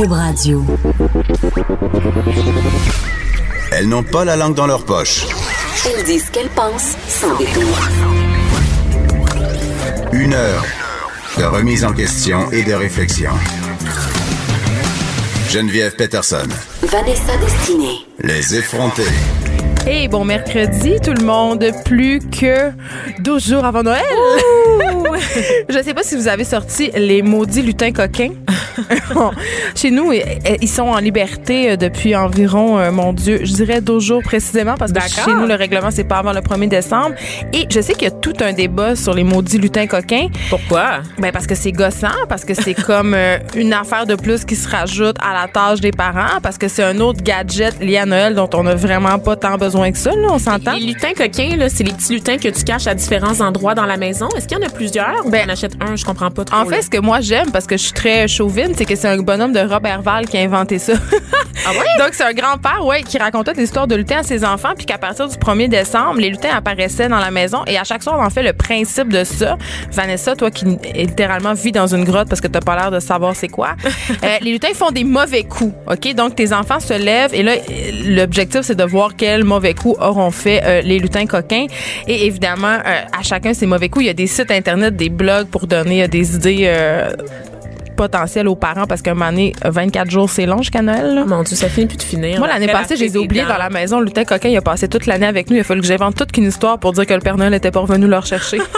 Cube Radio. Elles n'ont pas la langue dans leur poche. Elles disent ce qu'elles pensent sans détour. Une heure de remise en question et de réflexion. Geneviève Peterson. Vanessa Destinée. Les effrontés. Hey, bon mercredi tout le monde, plus que 12 jours avant Noël. Je sais pas si vous avez sorti les maudits lutins coquins. Chez nous, ils sont en liberté euh, depuis environ, euh, mon Dieu, je dirais 12 jours précisément parce que chez nous, le règlement, c'est pas avant le 1er décembre. Et je sais qu'il y a tout un débat sur les maudits lutins coquins. Pourquoi? Ben parce que c'est gossant, parce que c'est comme euh, une affaire de plus qui se rajoute à la tâche des parents, parce que c'est un autre gadget lié à Noël dont on n'a vraiment pas tant besoin que ça, là, on s'entend? Les lutins coquins, là, c'est les petits lutins que tu caches à différents endroits dans la maison. Est-ce qu'il y en a plusieurs ou Ben, on achète un? Je comprends pas trop. En fait, là. ce que moi j'aime, parce que je suis très chauvine, c'est que c'est un bonhomme de Robert Val qui a inventé ça. Ah? Donc, c'est un grand-père, ouais, qui racontait des histoires de lutins à ses enfants, puis qu'à partir du 1er décembre, les lutins apparaissaient dans la maison et à chaque soir, on en fait le principe de ça. Vanessa, toi qui littéralement vis dans une grotte parce que t'as pas l'air de savoir c'est quoi, euh, les lutins font des mauvais coups, OK? Donc, tes enfants se lèvent et là, l'objectif, c'est de voir quels mauvais coups auront fait euh, les lutins coquins. Et évidemment, euh, à chacun ses mauvais coups, il y a des sites Internet, des blogs pour donner des idées potentielles aux parents parce qu'un moment donné, 24 jours, c'est long jusqu'à Noël. là. Mon Dieu, ça finit plus de finir. Moi, l'année passée, je les ai oubliés dans la maison. Lutin coquin, il a passé toute l'année avec nous. Il a fallu que j'invente toute qu'une histoire pour dire que le Père Noël était pas revenu le rechercher.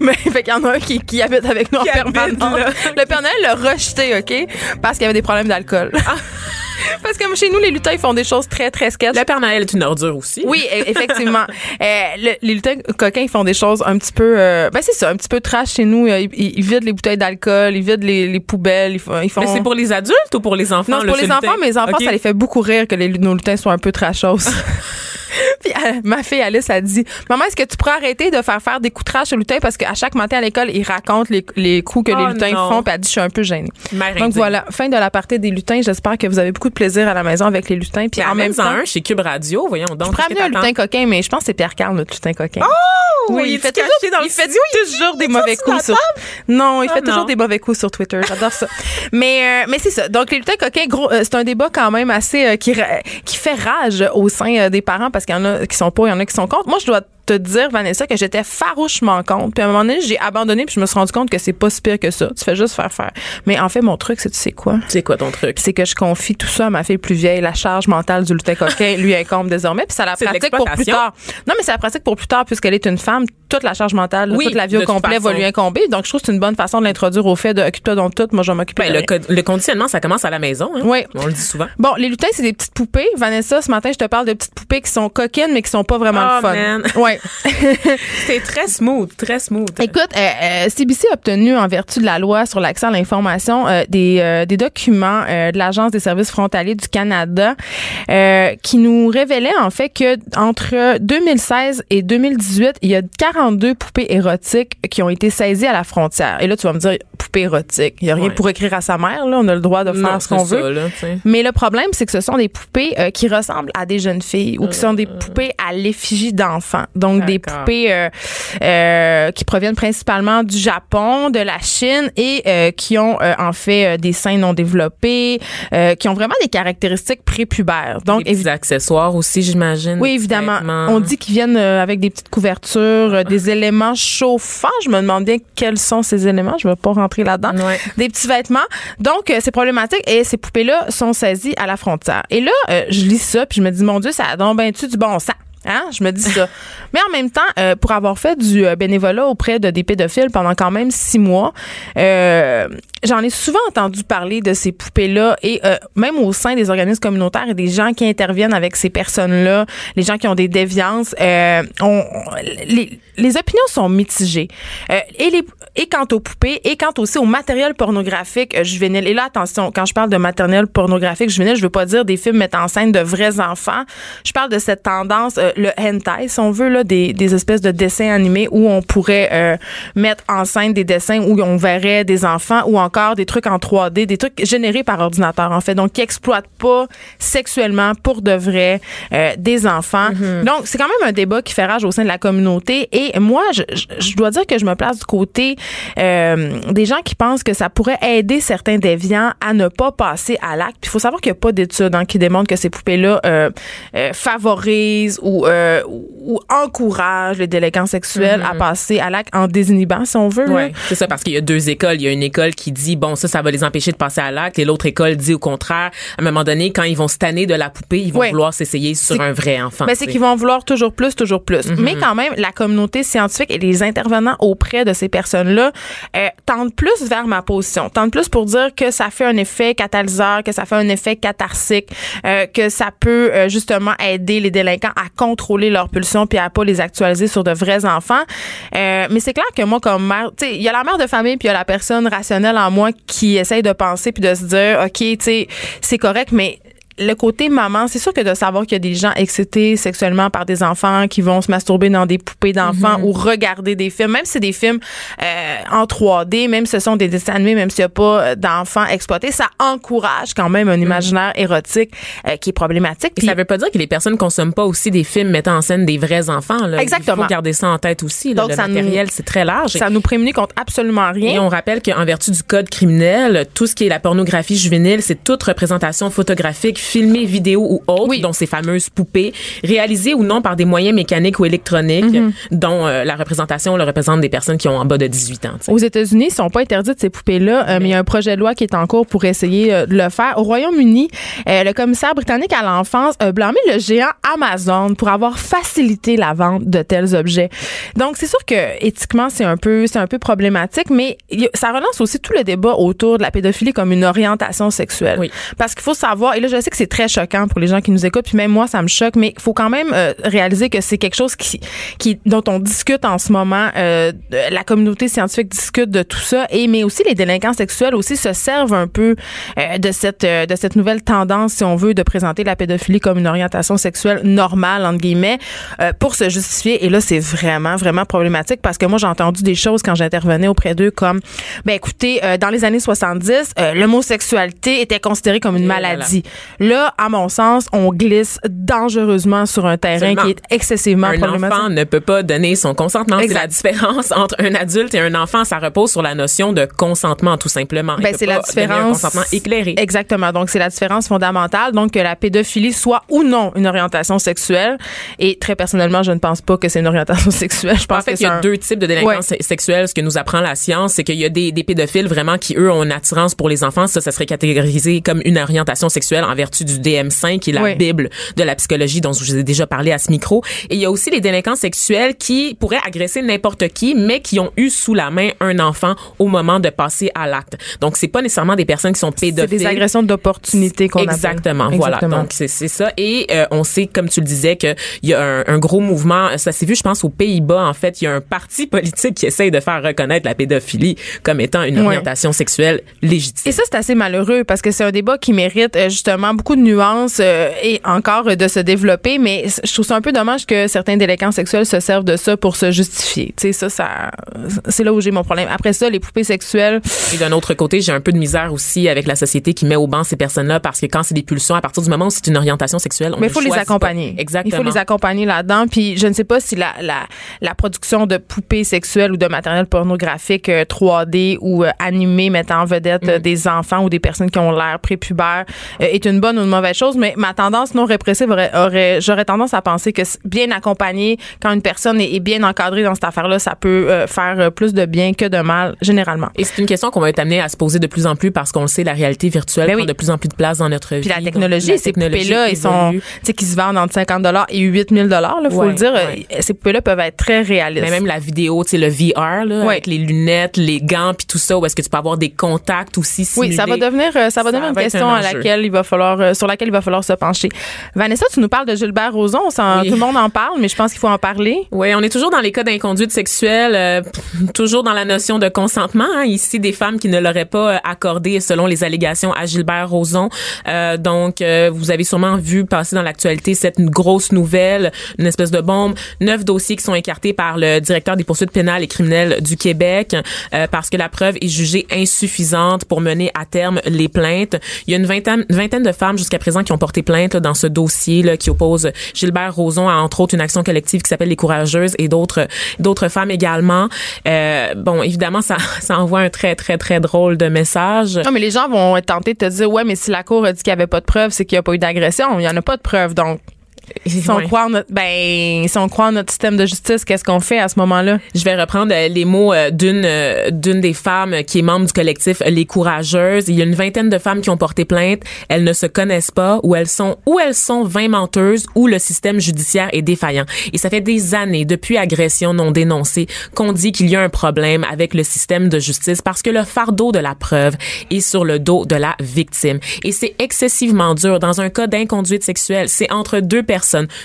Mais, fait qu'il y en a un qui, qui habite avec nous Qui en permanence. Le Père Noël l'a rejeté, OK? Parce qu'il y avait des problèmes d'alcool. Parce que chez nous, les lutins, ils font des choses très, très sketch. Le Père Noël est une ordure aussi. Oui, e- effectivement. Euh, le- les lutins coquins, ils font des choses un petit peu, euh, ben c'est ça, un petit peu trash chez nous. Ils, ils- vident les bouteilles d'alcool, ils vident les, les poubelles, ils font. Ils font Mais c'est pour les adultes ou pour les enfants? non, c'est pour les enfants, mais les enfants, ça les fait beaucoup rire que les, nos lutins soient un peu trashos. Puis euh, ma fille Alice a dit Maman, est-ce que tu pourrais arrêter de faire faire des coups de trash aux lutins parce qu'à chaque matin à l'école, ils racontent les, les coups que Oh les lutins non. font. Puis elle dit Je suis un peu gênée. Mère Donc voilà, fin de la partie des lutins. J'espère que vous avez beaucoup de plaisir à la maison avec les lutins. Puis en même temps, un chez Cube Radio, voyons donc. je pourrais amener un lutin coquin, mais je pense que c'est Pierre Carl, notre lutin coquin. Oui, il il fait toujours, dans il fait toujours des mauvais coups sur. Non, il Ah fait toujours des mauvais coups sur Twitter. J'adore ça. mais euh, mais c'est ça. Donc les lutins coquins, gros, euh, c'est un débat quand même assez qui qui fait rage au sein des parents parce qu'il y en a qui sont pour, il y en a qui sont contre. Moi, je dois te dire Vanessa que j'étais farouchement contre. Puis à un moment donné, j'ai abandonné puis je me suis rendu compte que c'est pas si pire que ça. Tu fais juste faire faire. Mais en fait, mon truc, c'est tu sais quoi? C'est quoi ton truc? c'est que je confie tout ça à ma fille plus vieille. La charge mentale du lutin coquin lui incombe désormais. Puis ça la pratique pour plus tard. Non, mais c'est la pratique pour plus tard puisqu'elle est une femme. Toute la charge mentale, Oui, toute la vie au complet va lui incomber. Donc je trouve que c'est une bonne façon de l'introduire au fait de occupe-toi donc tout. Moi, je vais m'occuper Ben, de le, le conditionnement, ça commence à la maison. Hein? Oui. On le dit souvent. Bon, les lutins, c'est des petites poupées. Vanessa, ce matin, je te parle de petites poupées qui sont coquines, mais qui sont pas vraiment Oh, le fun. man. Ouais. C'est très smooth, très smooth. Écoute, euh, euh, CBC a obtenu, en vertu de la loi sur l'accès à l'information, euh, des, euh, des documents euh, de l'Agence des services frontaliers du Canada euh, qui nous révélaient en fait que entre 2016 et 2018, il y a 42 poupées érotiques qui ont été saisies à la frontière. Et là, tu vas me dire, il y a rien Ouais. pour écrire à sa mère, là, on a le droit de faire Non, ce qu'on veut. là. Mais le problème, c'est que ce sont des poupées euh, qui ressemblent à des jeunes filles ou qui sont des poupées à l'effigie d'enfants. Donc, des poupées euh, euh, qui proviennent principalement du Japon, de la Chine et euh, qui ont euh, en fait euh, des seins non développés, euh, qui ont vraiment des caractéristiques prépubères. Donc, Des accessoires aussi, j'imagine. oui, évidemment. On dit qu'ils viennent euh, avec des petites couvertures, euh, des éléments chauffants. Je me demande bien quels sont ces éléments. Je ne vais pas rentrer là-dedans. Ouais. Des petits vêtements. Donc, euh, c'est problématique. Et ces poupées-là sont saisies à la frontière. Et là, euh, je lis ça, puis je me dis, mon Dieu, ça a donc ben tu du bon sens? Hein? Je me dis ça. Mais en même temps, euh, pour avoir fait du euh, bénévolat auprès de des pédophiles pendant quand même six mois, euh, j'en ai souvent entendu parler de ces poupées-là et euh, même au sein des organismes communautaires et des gens qui interviennent avec ces personnes-là, les gens qui ont des déviances, euh, on, on- les, les opinions sont mitigées. Euh, et, les, et quant aux poupées et quant aussi au matériel pornographique juvénile. Et là, attention, quand je parle de matériel pornographique juvénile, je veux pas dire des films mettant en scène de vrais enfants. Je parle de cette tendance, euh, le hentai, si on veut, là, des, des espèces de dessins animés où on pourrait euh, mettre en scène des dessins où on verrait des enfants ou encore des trucs en 3D, des trucs générés par ordinateur en fait, donc qui exploitent pas sexuellement pour de vrai euh, des enfants. Mm-hmm. Donc c'est quand même un débat qui fait rage au sein de la communauté et moi je, je- dois dire que je me place du côté euh, des gens qui pensent que ça pourrait aider certains déviants à ne pas passer à l'acte. Puis il faut savoir qu'il n'y a pas d'études hein, qui démontrent que ces poupées-là euh, euh, favorisent ou, euh, ou encouragent les délinquants sexuels à passer à l'acte en désinhibant, si on veut. Ouais, c'est ça parce qu'il y a deux écoles. Il y a une école qui dit bon ça ça va les empêcher de passer à l'acte et l'autre école dit au contraire. À un moment donné, quand ils vont se tanner de la poupée, ils vont Ouais. vouloir s'essayer sur un vrai enfant. Ben, c'est qu'ils vont vouloir toujours plus, toujours plus. Mm-hmm. Mais quand même, la communauté scientifique et les intervenants auprès de ces personnes-là euh, tendent plus vers ma position. Tendent plus pour dire que ça fait un effet catalyseur, que ça fait un effet catharsique, euh, que ça peut euh, justement aider les délinquants à contrôler leurs pulsions puis à pas les actualiser sur de vrais enfants. Euh, mais c'est clair que moi, comme mère, tu sais, il y a la mère de famille puis il y a la personne rationnelle en moi qui essaye de penser puis de se dire, OK, tu sais, c'est correct, mais le côté maman, c'est sûr que de savoir qu'il y a des gens excités sexuellement par des enfants qui vont se masturber dans des poupées d'enfants ou regarder des films, même si c'est des films euh, en 3D, même si ce sont des dessins animés, même s'il n'y a pas euh, d'enfants exploités, ça encourage quand même un imaginaire érotique euh, qui est problématique. Et Puis- ça veut pas dire que les personnes consomment pas aussi des films mettant en scène des vrais enfants. Là. Exactement. Il faut garder ça en tête aussi. là. Donc, le ça nous- matériel, c'est très large. ça nous prémunit contre absolument Et rien. on rappelle qu'en vertu du code criminel, tout ce qui est la pornographie juvénile, c'est toute représentation photographique, filmée, vidéo ou autre, Oui. dont ces fameuses poupées, réalisées ou non par des moyens mécaniques ou électroniques, Mhm. dont euh, la représentation le représente des personnes qui ont en bas de 18 ans. Aux États-Unis, ils sont pas interdites ces poupées-là, euh, mais il y a un projet de loi qui est en cours pour essayer euh, de le faire. Au Royaume-Uni, le commissaire britannique à l'enfance a blâmé le géant Amazon pour avoir facilité la vente de tels objets. Donc c'est sûr que éthiquement c'est un peu c'est un peu problématique, mais ça relance aussi tout le débat autour de la pédophilie comme une orientation sexuelle. Oui. Parce qu'il faut savoir, et là je sais que c'est très choquant pour les gens qui nous écoutent, puis même moi ça me choque, mais il faut quand même euh, réaliser que c'est quelque chose qui, qui dont on discute en ce moment. Euh, la communauté scientifique discute de tout ça, et mais aussi les délinquants sexuels aussi se servent un peu euh, de cette euh, de cette nouvelle tendance, si on veut, de présenter la pédophilie comme une orientation sexuelle normale entre guillemets euh, pour se justifier. Et là c'est vraiment vraiment problématique parce que moi j'ai entendu des choses quand j'intervenais auprès d'eux comme ben écoutez euh, dans les années 70 euh, l'homosexualité était considérée comme une voilà. Là, à mon sens, on glisse dangereusement sur un terrain Absolument. qui est excessivement Un problématique. enfant ne peut pas donner son consentement. C'est la différence entre un adulte et un enfant. Ça repose sur la notion de consentement, tout simplement. Ben, c'est la différence. Un consentement éclairé. Exactement. Donc, c'est la différence fondamentale. Donc, que la pédophilie soit ou non une orientation sexuelle. Et très personnellement, je ne pense pas que c'est une orientation sexuelle. Je pense En fait, que il y a un- deux types de délinquance Ouais. se- sexuelle. Ce que nous apprend la science, c'est qu'il y a des, des pédophiles vraiment qui, eux, ont une attirance pour les enfants. Ça, ça serait catégorisé comme une orientation sexuelle en vertu du DM5, qui est la Oui. Bible de la psychologie dont je vous ai déjà parlé à ce micro. Et il y a aussi les délinquants sexuels qui pourraient agresser n'importe qui, mais qui ont eu sous la main un enfant au moment de passer à l'acte. Donc, c'est pas nécessairement des personnes qui sont c'est pédophiles. des agressions d'opportunité qu'on appelle. Exactement, voilà. Exactement. Donc c'est c'est ça et euh, on sait comme tu le disais que il y a un, un gros mouvement, ça s'est vu je pense aux Pays-Bas en fait, il y a un parti politique qui essaye de faire reconnaître la pédophilie comme étant une orientation sexuelle légitime. Et ça, c'est assez malheureux parce que c'est un débat qui mérite euh, justement beaucoup de nuances euh, et encore de se développer. Mais je trouve ça un peu dommage que certains délinquants sexuels se servent de ça pour se justifier. Tu sais, ça, ça, c'est là où j'ai mon problème. Après ça, les poupées sexuelles, Et d'un autre côté, j'ai un peu de misère aussi avec la société qui met au banc ces personnes-là parce que quand c'est des pulsions, à partir du moment où c'est une orientation sexuelle, on mais il faut les choisit pas. accompagner. Exactement. Il faut les accompagner là-dedans. Puis je ne sais pas si la, la, la production de poupées sexuelles ou de matériel pornographique euh, 3D ou euh, animé mettant en vedette Mm. euh, des enfants ou des personnes qui ont l'air prépubères euh, est une bonne ou une mauvaise chose. Mais ma tendance non répressive aurait, aurait- j'aurais tendance à penser que bien accompagné, quand une personne est, est bien encadrée dans cette affaire-là, ça peut euh, faire euh, plus de bien que de mal, généralement. Et c'est une question qu'on va être amené à se poser de plus en plus parce qu'on le sait, la réalité virtuelle Ben prend oui. de plus en plus de place dans notre vie. Puis la Donc, technologie, la ces poupées-là, ils sont, tu sais, qui se vendent entre 50 et 8000 dollars, faut Ouais, le dire. ouais. euh, Ces poupées-là peuvent être très réalistes. Mais même la vidéo, tu sais, le VR, là, Ouais. avec les lunettes, les gants, puis tout ça, où est-ce que tu peux avoir des contacts aussi Oui, simulés. ça va devenir, ça va Ça devenir une va question un à laquelle il va falloir sur laquelle il va falloir se pencher. Vanessa, tu nous parles de Gilbert Rozon. Oui. Tout le monde en parle, mais je pense qu'il faut en parler. Oui, on est toujours dans les cas d'inconduite sexuelle, euh, toujours dans la notion de consentement. hein. Ici, des femmes qui ne l'auraient pas euh, accordé selon les allégations à Gilbert Rozon. Euh, donc, euh, vous avez sûrement vu passer dans l'actualité cette grosse nouvelle, une espèce de bombe. Neuf dossiers qui sont écartés par le directeur des poursuites pénales et criminelles du Québec euh, parce que la preuve est jugée insuffisante pour mener à terme les plaintes. Il y a une vingtaine, une vingtaine de femmes jusqu'à présent qui ont porté plainte là, dans ce dossier là, qui oppose Gilbert Rozon à entre autres une action collective qui s'appelle les Courageuses et d'autres d'autres femmes également. Euh, bon, évidemment, ça, ça envoie un très très très drôle de message. Non, mais les gens vont tentés de te dire, ouais, mais si la cour a dit qu'il n'y avait pas de preuves, c'est qu'il n'y a pas eu d'agression. Il n'y en a pas de preuves. Donc, si on Ouais. croit en notre, ben, si on croit en notre système de justice, qu'est-ce qu'on fait à ce moment-là? Je vais reprendre euh, les mots euh, d'une euh, d'une des femmes qui est membre du collectif Les Courageuses. Il y a une vingtaine de femmes qui ont porté plainte. Elles ne se connaissent pas ou elles sont ou elles sont vingt menteuses ou le système judiciaire est défaillant. Et ça fait des années depuis agression non dénoncée qu'on dit qu'il y a un problème avec le système de justice parce que le fardeau de la preuve est sur le dos de la victime. Et c'est excessivement dur dans un cas d'inconduite sexuelle. C'est entre deux personnes,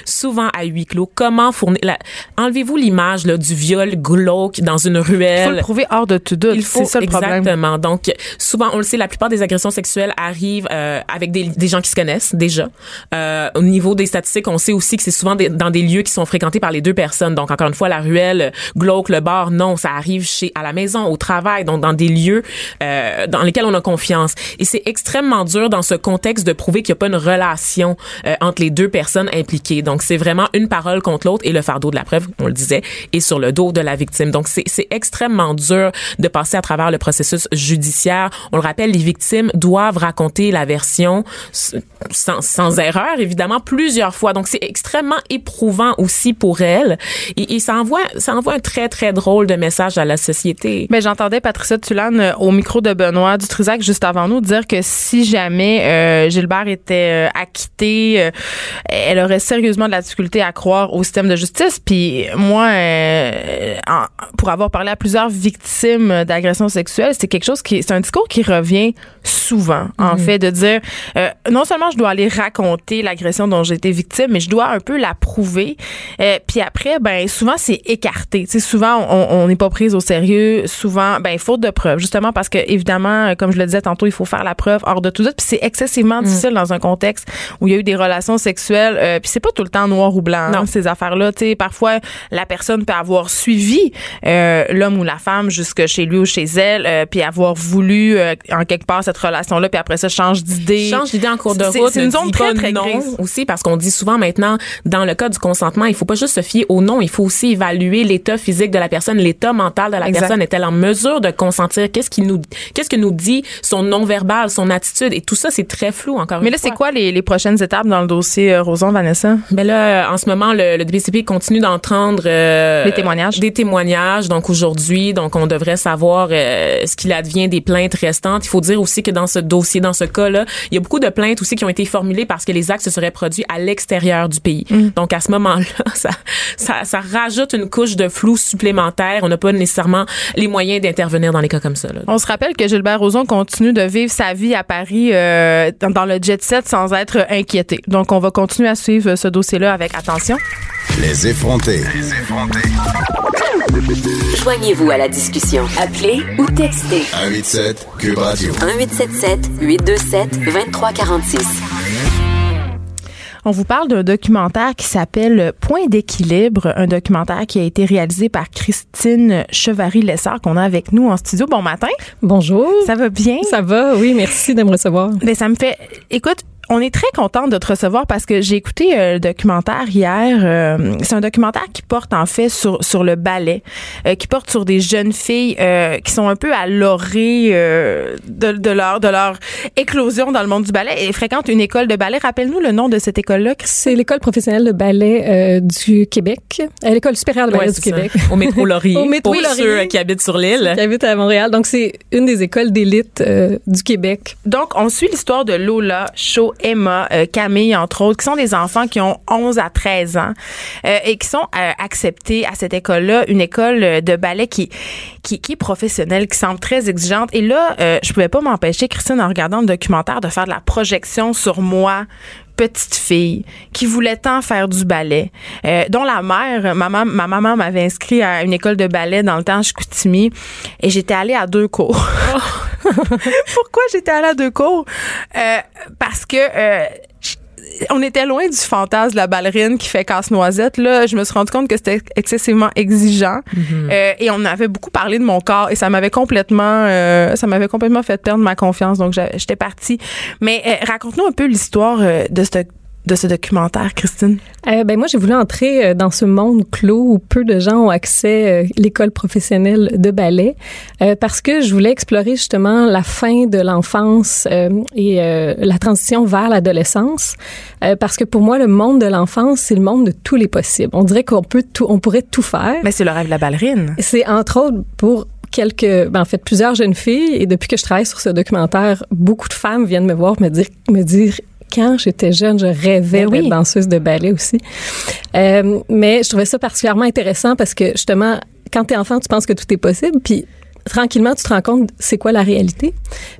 souvent à huis clos. Comment fournir la... Enlevez-vous l'image là, du viol glauque dans une Il faut le ruelle. prouver hors de tout doute. Il faut c'est ça le problème. exactement. Donc souvent on le sait, la plupart des agressions sexuelles arrivent euh, avec des, des gens qui se connaissent déjà. Euh, au niveau des statistiques, on sait aussi que c'est souvent des- dans des lieux qui sont fréquentés par les deux personnes. Donc encore une fois, la ruelle, glauque, le bar, non, ça arrive chez à la maison, au travail, donc dans des lieux euh, dans lesquels on a confiance. Et c'est extrêmement dur dans ce contexte de prouver qu'il n'y a pas une relation euh, entre les deux personnes Donc c'est vraiment une parole contre l'autre et le fardeau de la preuve, on le disait, est sur le dos de la victime. Donc c'est extrêmement dur de passer à travers le processus judiciaire. On le rappelle, les victimes doivent raconter la version sans, erreur, évidemment, plusieurs fois. Donc c'est extrêmement éprouvant aussi pour elles et, ça envoie ça envoie un très très drôle de message à la société. Ben, j'entendais Patricia Tulane euh, au micro de Benoît Dutrisac juste avant nous dire que si jamais euh, Gilbert était euh, acquitté, elle aurait sérieusement de la difficulté à croire au système de justice. Puis moi, euh, en- pour avoir parlé à plusieurs victimes d'agressions sexuelles, c'est quelque chose qui, c'est un discours qui revient souvent. En fait, de dire euh, non seulement je dois aller raconter l'agression dont j'ai été victime, mais je dois un peu la prouver. Euh, puis après, ben souvent c'est écarté. Tu sais, souvent on n'est pas prise au sérieux. Souvent, ben faute de preuves, justement parce que évidemment, comme je le disais tantôt, il faut faire la preuve hors de tout doute. Puis c'est excessivement difficile dans un contexte où il y a eu des relations sexuelles. Euh, puis c'est pas tout le temps noir ou blanc Non. hein, ces affaires-là. Tu sais, parfois la personne peut avoir suivi euh, l'homme ou la femme jusque chez lui ou chez elle, euh, puis avoir voulu euh, en quelque part cette relation-là, puis après ça change d'idée. change d'idée en cours de C'est- route. C'est ne une zone très très non grise. aussi parce qu'on dit souvent maintenant dans le cas du consentement, il faut pas juste se fier au non, il faut aussi évaluer l'état physique de la personne, l'état mental de la Exact. personne. Est-elle en mesure de consentir? Qu'est-ce qu'il nous, qu'est-ce que nous dit son non verbal, son attitude? Et tout ça, c'est très flou encore. Mais une là, c'est quoi les, les prochaines étapes dans le dossier euh, Roson, Vanessa? Ben là, euh, en ce moment, le, le DPCP continue d'entendre euh, Des témoignages. Des témoignages. Donc aujourd'hui, donc on devrait savoir euh, ce qu'il advient des plaintes restantes. Il faut dire aussi que dans ce dossier, dans ce cas-là, il y a beaucoup de plaintes aussi qui ont été formulées parce que les actes se seraient produits à l'extérieur du pays. Mm. Donc à ce moment-là, ça, ça, ça rajoute une couche de flou supplémentaire. On n'a pas nécessairement les moyens d'intervenir dans les cas comme ça. là. On se rappelle que Gilbert Rozon continue de vivre sa vie à Paris euh, dans, dans le jet set sans être inquiété. Donc, on va continuer à suivre ce dossier-là avec attention. Les effrontés. Joignez-vous à la discussion. Appelez ou textez 187 Cube Radio. 1877 827 2346. On vous parle d'un documentaire qui s'appelle Point d'équilibre, un documentaire qui a été réalisé par Christine Chevary-Lessard qu'on a avec nous en studio. Bon matin. Bonjour. Ça va bien? Ça va, oui, merci de me recevoir. Ben, ça me fait. Écoute, on est très contente de te recevoir parce que j'ai écouté euh, le documentaire hier. Euh, c'est un documentaire qui porte en fait sur sur le ballet, euh, qui porte sur des jeunes filles euh, qui sont un peu à l'orée euh, de, de leur de leur éclosion dans le monde du ballet et fréquentent une école de ballet. Rappelle-nous le nom de cette école-là. C'est l'école professionnelle de ballet euh, du Québec, euh, l'école supérieure de ballet Ouais, du ça. Québec. Au métro Laurier. Au métro pour Laurier. ceux qui habitent sur l'île. qui habite à Montréal. Donc, c'est une des écoles d'élite euh, du Québec. Donc, on suit l'histoire de Lola Shaw Emma, euh, Camille, entre autres, qui sont des enfants qui ont 11 à 13 ans euh, et qui sont euh, acceptés à cette école-là, une école euh, de ballet qui, qui, qui est professionnelle, qui semble très exigeante. Et là, euh, je pouvais pas m'empêcher, Christine, en regardant le documentaire, de faire de la projection sur moi petite fille qui voulait tant faire du ballet, euh, dont la mère, ma, mam- ma maman m'avait inscrit à une école de ballet dans le temps à Chicoutimi et j'étais allée à deux cours. Pourquoi j'étais à deux cours? Euh, parce que euh, on était loin du fantasme de la ballerine qui fait casse-noisette. Là, je me suis rendu compte que c'était excessivement exigeant. Euh, et on avait beaucoup parlé de mon corps et ça m'avait complètement, euh, ça m'avait complètement fait perdre ma confiance. Donc, j'étais partie. Mais euh, raconte-nous un peu l'histoire euh, de ce de ce documentaire, Christine? Euh, ben moi, j'ai voulu entrer euh, dans ce monde clos où peu de gens ont accès à l'école professionnelle de ballet euh, parce que je voulais explorer justement la fin de l'enfance euh, et euh, la transition vers l'adolescence euh, parce que pour moi, le monde de l'enfance, c'est le monde de tous les possibles. On dirait qu'on peut tout, on pourrait tout faire. Mais c'est le rêve de la ballerine. C'est entre autres pour quelques, ben en fait plusieurs jeunes filles et depuis que je travaille sur ce documentaire, beaucoup de femmes viennent me voir me dire me dire quand j'étais jeune, je rêvais Ben oui. d'être danseuse de ballet aussi. Euh, mais je trouvais ça particulièrement intéressant parce que justement, quand t'es enfant, tu penses que tout est possible, puis tranquillement, tu te rends compte c'est quoi la réalité.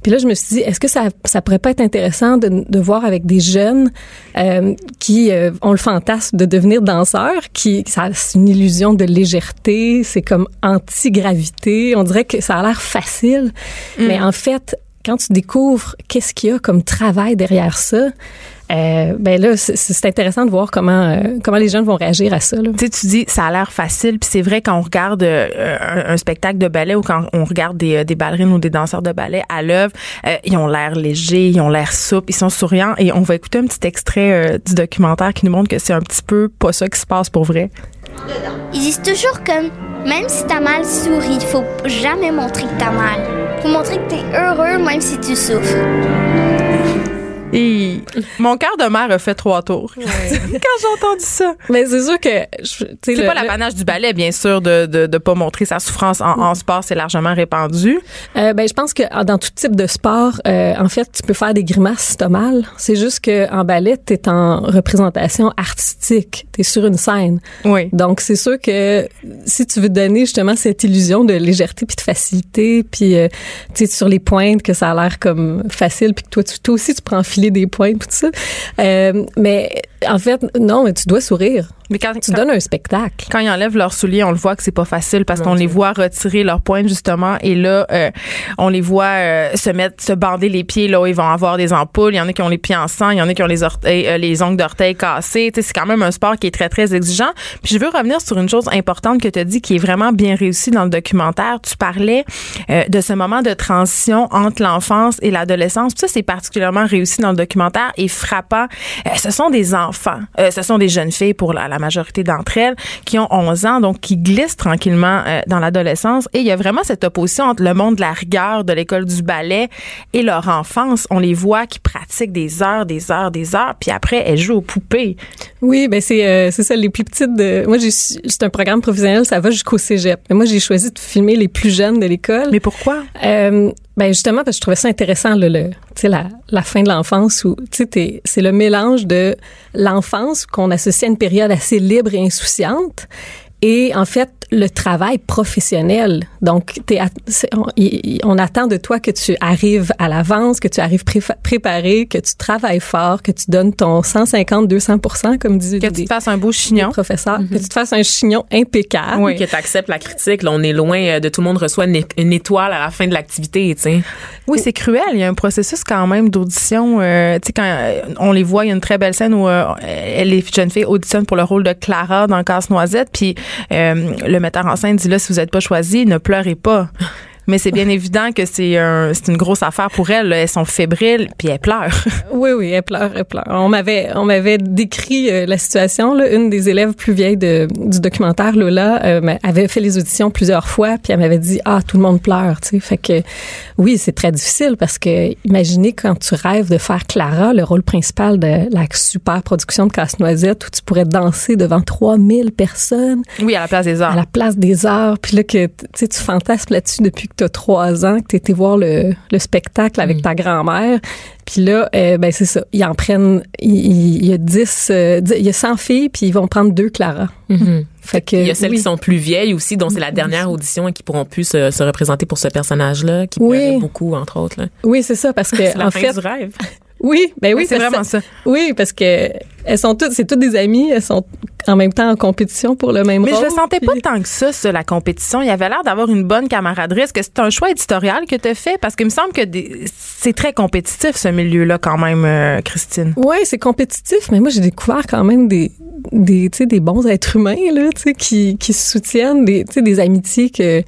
Puis là, je me suis dit, est-ce que ça, ça pourrait pas être intéressant de, de voir avec des jeunes euh, qui euh, ont le fantasme de devenir danseurs, qui ça c'est une illusion de légèreté, c'est comme anti-gravité. On dirait que ça a l'air facile, mais en fait, quand tu découvres qu'est-ce qu'il y a comme travail derrière ça, euh, ben là, c'est- intéressant de voir comment euh, comment les jeunes vont réagir à ça. Là. Tu sais, tu dis, ça a l'air facile, puis c'est vrai quand on regarde euh, un, un spectacle de ballet ou quand on regarde des, euh, des ballerines ou des danseurs de ballet à l'œuvre, euh, ils ont l'air légers, ils ont l'air souples, ils sont souriants. Et on va écouter un petit extrait euh, du documentaire qui nous montre que c'est un petit peu pas ça qui se passe pour vrai. Ils disent toujours comme même si t'as mal, souris. Il faut jamais montrer que t'as mal. Faut montrer que t'es heureux même si tu souffres. Et mon cœur de mère a fait trois tours quand j'ai entendu ça. Mais c'est sûr que tu C'est pas le- l'apanage du ballet, bien sûr, de de, de pas montrer sa souffrance en, en sport, c'est largement répandu. Euh, ben, je pense que ah, dans tout type de sport, euh, en fait, tu peux faire des grimaces si t'as mal. C'est juste que en ballet, t'es en représentation artistique. T'es sur une scène. Oui. Donc, c'est sûr que si tu veux donner justement cette illusion de légèreté puis de facilité, puis euh, tu sais sur les pointes que ça a l'air comme facile, puis que toi, tu, toi aussi tu prends filer des pointes, puis tout ça. Euh, mais en fait, non, mais tu dois sourire. Mais quand, Tu quand- donnes un spectacle. quand ils enlèvent leurs souliers, on le voit que c'est pas facile parce qu'on les voit retirer leurs pointes justement et là euh, on les voit euh, se mettre se bander les pieds là où ils vont avoir des ampoules, il y en a qui ont les pieds en sang, il y en a qui ont les orteils euh, les ongles d'orteils cassés, tu sais c'est quand même un sport qui est très très exigeant. Puis je veux revenir sur une chose importante que tu as dit qui est vraiment bien réussie dans le documentaire, tu parlais euh, de ce moment de transition entre l'enfance et l'adolescence. Ça c'est particulièrement réussi dans le documentaire et frappant. Euh, ce sont des enfants, euh, ce sont des jeunes filles pour la, la majorité d'entre elles qui ont 11 ans, donc qui glissent tranquillement euh, dans l'adolescence. Et il y a vraiment cette opposition entre le monde de la rigueur de l'école du ballet et leur enfance. On les voit qui pratiquent des heures, des heures, des heures, puis après elles jouent aux poupées. Oui, ben c'est euh, ça les plus petites de moi c'est un programme professionnel, ça va jusqu'au cégep. Mais moi j'ai choisi de filmer les plus jeunes de l'école. Mais pourquoi? Ben justement parce que je trouvais ça intéressant le, le la, la fin de l'enfance où t'es- c'est le mélange de l'enfance qu'on associe à une période assez libre et insouciante et en fait le travail professionnel. Donc on, attend de toi que tu arrives à l'avance, que tu arrives préparé, que tu travailles fort, que tu donnes ton 150 200% comme disent Que tu te fasses un beau chignon. professeurs, que tu te fasses un chignon impeccable. Oui. Que tu acceptes la critique. Là, on est loin euh, de tout le monde reçoit une, étoile à la fin de l'activité, tu sais. Oui, c'est cruel. Il y a un processus quand même d'audition. Euh, tu sais, quand euh, on les voit, il y a une très belle scène où euh, les jeunes filles auditionnent pour le rôle de Clara dans Casse-Noisette. Puis le metteur en scène dit là, si vous n'êtes pas choisi, ne pleurez pas. Mais c'est bien évident que c'est un, c'est une grosse affaire pour elles. là. Elles sont fébriles, puis elles pleurent. Oui, oui, elle pleure, elle pleure. On m'avait, on m'avait décrit euh, la situation. Là. Une des élèves plus vieilles de, du documentaire, Lola, euh, avait fait les auditions plusieurs fois, puis elle m'avait dit ah tout le monde pleure, tu sais. Fait que oui, c'est très difficile parce que imaginez quand tu rêves de faire Clara, le rôle principal de la super production de Casse-Noisette, où tu pourrais danser devant 3000 personnes Oui, à la place des à arts. la place des arts, puis là que tu sais tu fantasmes là-dessus depuis que tu as trois ans, que tu été voir le, le spectacle avec ta grand-mère, Puis là, euh, ben c'est ça. Ils en prennent. Il, y a 10, euh, dix- il y a 100 filles, puis ils vont prendre deux Clara. Fait que Il y a celles oui. qui sont plus vieilles aussi, dont c'est la dernière audition et qui pourront plus se, se représenter pour ce personnage-là, qui Oui. beaucoup, entre autres. là. Oui, c'est ça, parce que C'est la en fin fait, du rêve. oui, ben oui, c'est que vraiment ça. Oui, parce que elles sont toutes, c'est toutes des amies, elles sont en même temps en compétition pour le même Mais rôle. je le sentais pas tant que ça, ça, la compétition. Il y avait l'air d'avoir une bonne camaraderie. Est-ce que c'est un choix éditorial que tu as fait? Parce qu'il me semble que des- c'est très compétitif, ce milieu-là, quand même, euh, Christine. Ouais, c'est compétitif, mais moi j'ai découvert quand même des des des bons êtres humains là, qui qui se soutiennent, des des amitiés que,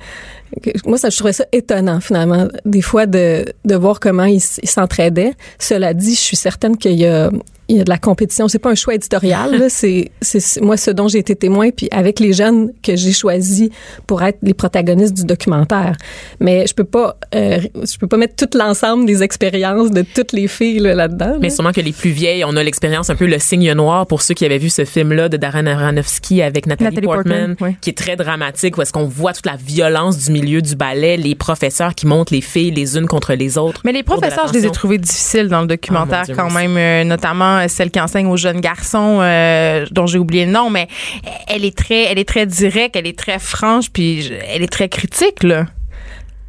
que- moi ça je trouvais ça étonnant finalement des fois de de voir comment ils s'entraidaient. Cela dit, je suis certaine qu'il y a il y a de la compétition, c'est pas un choix éditorial, là, c'est c'est moi ce dont j'ai été témoin puis avec les jeunes que j'ai choisis pour être les protagonistes du documentaire. Mais je peux pas euh, je peux pas mettre tout l'ensemble des expériences de toutes les filles là, là-dedans. Mais là. sûrement que les plus vieilles, on a l'expérience un peu le signe noir pour ceux qui avaient vu ce film-là de Darren Aronofsky avec Nathalie, Nathalie Portman, Portman, oui. qui est très dramatique, où est-ce qu'on voit toute la violence du milieu du ballet, les professeurs qui montent les filles les unes contre les autres. Mais les professeurs, je les ai trouvés difficiles dans le documentaire Oh, mon Dieu, quand même, euh, notamment euh, celle qui enseigne aux jeunes garçons, euh, dont j'ai oublié le nom, mais elle est très, elle est très directe, elle est très franche, puis je- elle est très critique là.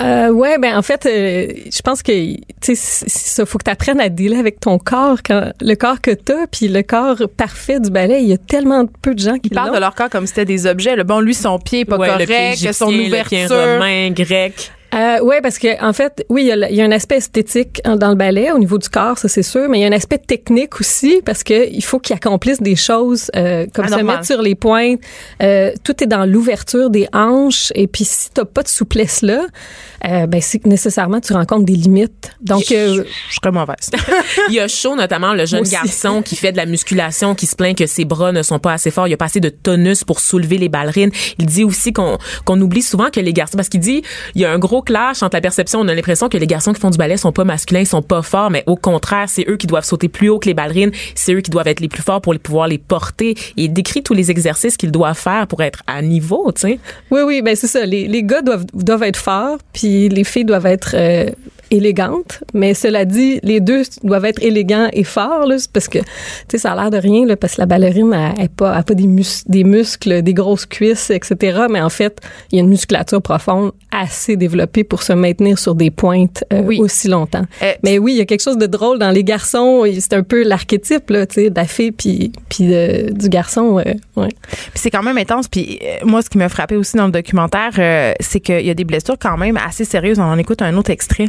Euh, ouais, ben en fait, euh, je pense que tu sais, ça, faut que tu apprennes à dealer avec ton corps, quand, le corps que t'as, puis le corps parfait du ballet. Il y a tellement peu de gens qui Ils parlent de leur corps comme si c'était des objets. Le bon, lui, son pied est pas Ouais, le pied correct, son égyptien, le pied ouverture. romain, grec. Euh, ouais, parce que en fait, oui, il y, a, il y a un aspect esthétique hein, dans le ballet au niveau du corps, ça c'est sûr, mais il y a un aspect technique aussi parce que il faut qu'il accomplisse des choses euh, comme se Anormales. mettre sur les pointes. Euh, tout est dans l'ouverture des hanches et puis si t'as pas de souplesse là, euh, ben c'est que nécessairement tu rencontres des limites. Donc euh, Je serais mauvaise. Il y a Shaw, notamment, le jeune garçon qui fait de la musculation, qui se plaint que ses bras ne sont pas assez forts. Il a pas assez de tonus pour soulever les ballerines. Il dit aussi qu'on qu'on oublie souvent que les garçons, parce qu'il dit, il y a un gros clash entre la perception, on a l'impression que les garçons qui font du ballet sont pas masculins, sont pas forts, mais au contraire, c'est eux qui doivent sauter plus haut que les ballerines, c'est eux qui doivent être les plus forts pour pouvoir les porter. Et il décrit tous les exercices qu'ils doivent faire pour être à niveau, tu sais. Oui, oui, ben c'est ça. Les, les gars doivent, doivent être forts, puis les filles doivent être euh, élégantes. Mais cela dit, les deux doivent être élégants et forts, là, parce que, tu sais, ça a l'air de rien, là, parce que la ballerine, elle, elle a pas, a pas des, mus- des muscles, des grosses cuisses, etc. Mais en fait, il y a une musculature profonde assez développée pour se maintenir sur des pointes euh, Oui. aussi longtemps. Euh, Mais oui, il y a quelque chose de drôle dans les garçons. C'est un peu l'archétype, là, tu sais, de la fille puis, puis du garçon. euh, ouais. Puis c'est quand même intense. Puis moi, ce qui m'a frappé aussi dans le documentaire, c'est qu'il y a des blessures quand même assez sérieuses. On en écoute un autre extrait.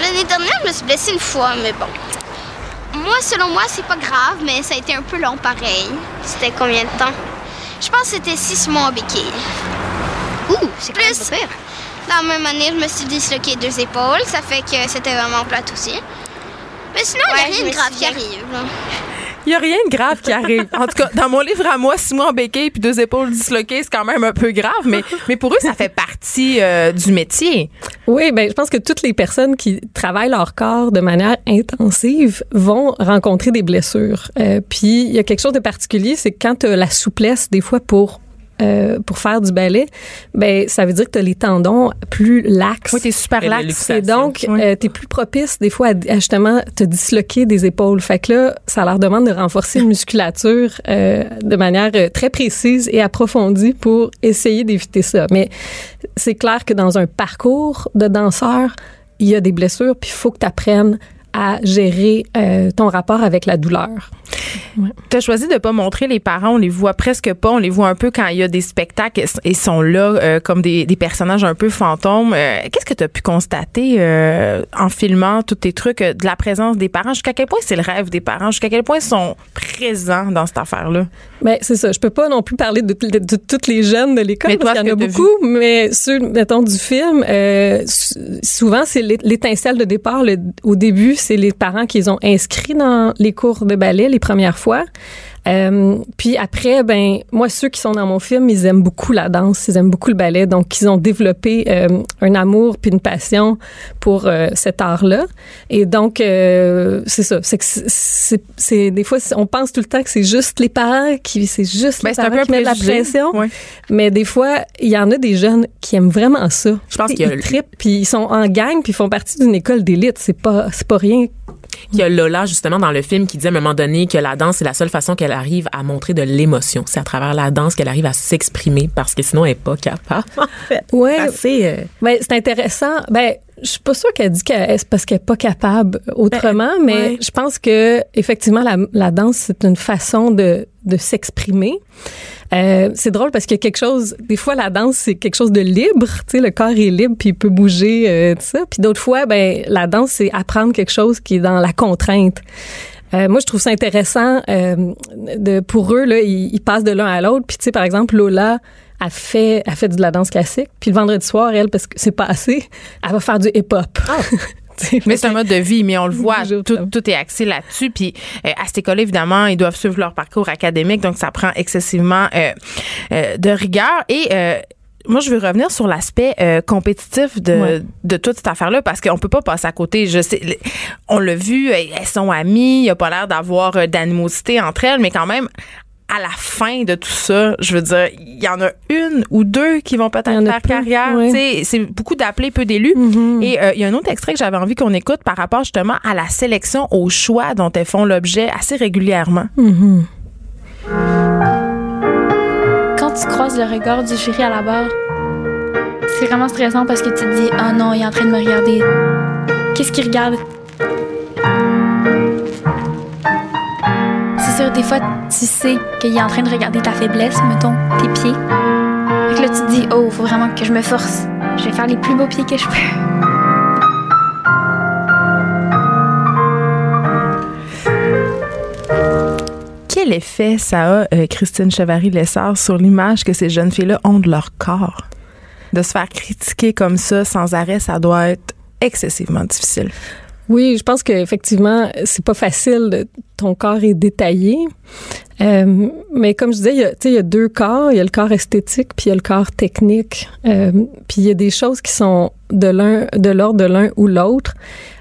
L'année dernière, je me suis blessée une fois, mais bon. Moi, selon moi, c'est pas grave, mais ça a été un peu long pareil. C'était combien de temps? Je pense que c'était six mois en béquille. Ouh, c'est plus. Dans la même année, je me suis disloqué deux épaules. Ça fait que c'était vraiment plate aussi. Mais sinon, il n'y a rien de grave qui arrive. là. Il y a rien de grave qui arrive. En tout cas, dans mon livre à moi, six mois en béquille puis deux épaules disloquées, c'est quand même un peu grave. Mais, mais pour eux, ça fait partie euh, du métier. Oui, ben je pense que toutes les personnes qui travaillent leur corps de manière intensive vont rencontrer des blessures. Euh, puis il y a quelque chose de particulier, c'est quand tu la souplesse des fois pour euh, pour faire du ballet, ben ça veut dire que tu as les tendons plus laxes. Oui, t'es super Et la lax. luxation. Et donc, Oui. euh, t'es plus propice des fois à, à justement te disloquer des épaules. Fait que là, ça leur demande de renforcer une musculature euh, de manière euh, très précise et approfondie pour essayer d'éviter ça. Mais c'est clair que dans un parcours de danseur, il y a des blessures, puis il faut que tu apprennes à gérer euh, ton rapport avec la douleur. Tu as choisi de pas montrer les parents, on les voit presque pas, on les voit un peu quand il y a des spectacles et ils sont là euh, comme des, des personnages un peu fantômes. Euh, Qu'est-ce que tu as pu constater euh, en filmant tous tes trucs de la présence des parents? Jusqu'à quel point c'est le rêve des parents? Jusqu'à quel point ils sont présents dans cette affaire-là? Ben c'est ça. Je peux pas non plus parler de, de, de toutes les jeunes de l'école Mais parce qu'il y en a beaucoup, mais ceux, mettons, du film, souvent c'est l'é- l'étincelle de départ. Le- au début, c'est les parents qui les ont inscrits dans les cours de ballet les premières première fois. Euh, puis après, ben moi, ceux qui sont dans mon film, ils aiment beaucoup la danse, ils aiment beaucoup le ballet, donc ils ont développé euh, un amour puis une passion pour euh, cet art-là. Et donc, c'est ça. C'est que c'est, des fois, on pense tout le temps que c'est juste les parents qui, c'est juste Ben, les un parents peu qui mettent la pression. Mais des fois, il y en a des jeunes qui aiment vraiment ça. Je pense Ils qu'il y a- trippent, puis ils sont en gang, puis ils font partie d'une école d'élite. C'est pas, c'est pas rien. Il y a Lola, justement, dans le film, qui dit à un moment donné que la danse, c'est la seule façon qu'elle arrive à montrer de l'émotion. C'est à travers la danse qu'elle arrive à s'exprimer parce que sinon, elle n'est pas capable. En fait. Ouais. Euh, Ben, c'est intéressant. Ben, je suis pas sûre qu'elle dit que c'est parce qu'elle est pas capable autrement, mais Ben, ouais. je pense que effectivement la, la danse c'est une façon de, de s'exprimer. Euh, c'est drôle parce qu'il y a quelque chose. Des fois, la danse c'est quelque chose de libre. Tu sais, le corps est libre puis il peut bouger, euh, tout ça. Puis d'autres fois, ben la danse c'est apprendre quelque chose qui est dans la contrainte. Euh, moi, je trouve ça intéressant. euh, de pour eux là, ils, ils passent de l'un à l'autre. Puis tu sais, par exemple, Lola a fait, fait de la danse classique. Puis le vendredi soir, elle, parce que c'est pas assez, elle va faire du hip-hop. Sais, Mais c'est un mode de vie, mais on le voit, tout, est axé là-dessus. Puis euh, à cette école, évidemment, ils doivent suivre leur parcours académique, donc ça prend excessivement euh, euh, de rigueur. Et moi, je veux revenir sur l'aspect euh, compétitif de, Ouais. de toute cette affaire-là parce qu'on peut pas passer à côté. Je sais, on l'a vu, elles sont amies, il n'y a pas l'air d'avoir d'animosité entre elles, mais quand même. À la fin de tout ça, je veux dire, il y en a une ou deux qui vont peut-être faire peu, carrière. ouais. Tu sais, C'est beaucoup d'appelés, peu d'élus. Mhm. Et euh, il y a un autre extrait que j'avais envie qu'on écoute par rapport justement à la sélection, au choix dont elles font l'objet assez régulièrement. Mhm. Quand tu croises le regard du jury à la barre, c'est vraiment stressant parce que tu te dis Oh non, il est en train de me regarder. Qu'est-ce qu'il regarde? Des fois, tu sais qu'il est en train de regarder ta faiblesse, mettons, tes pieds. Fait que là, tu te dis Oh, faut vraiment que je me force. Je vais faire les plus beaux pieds que je peux. Quel effet ça a, euh, Christine Chevary-Lessard, sur l'image que ces jeunes filles-là ont de leur corps? De se faire critiquer comme ça sans arrêt, ça doit être excessivement difficile. Oui, je pense qu'effectivement, c'est pas facile. Ton corps est détaillé. Euh, mais comme je disais, il y, a, tu sais, il y a deux corps. Il y a le corps esthétique, puis il y a le corps technique. Euh, puis il y a des choses qui sont de l'un, de l'ordre de l'un ou l'autre.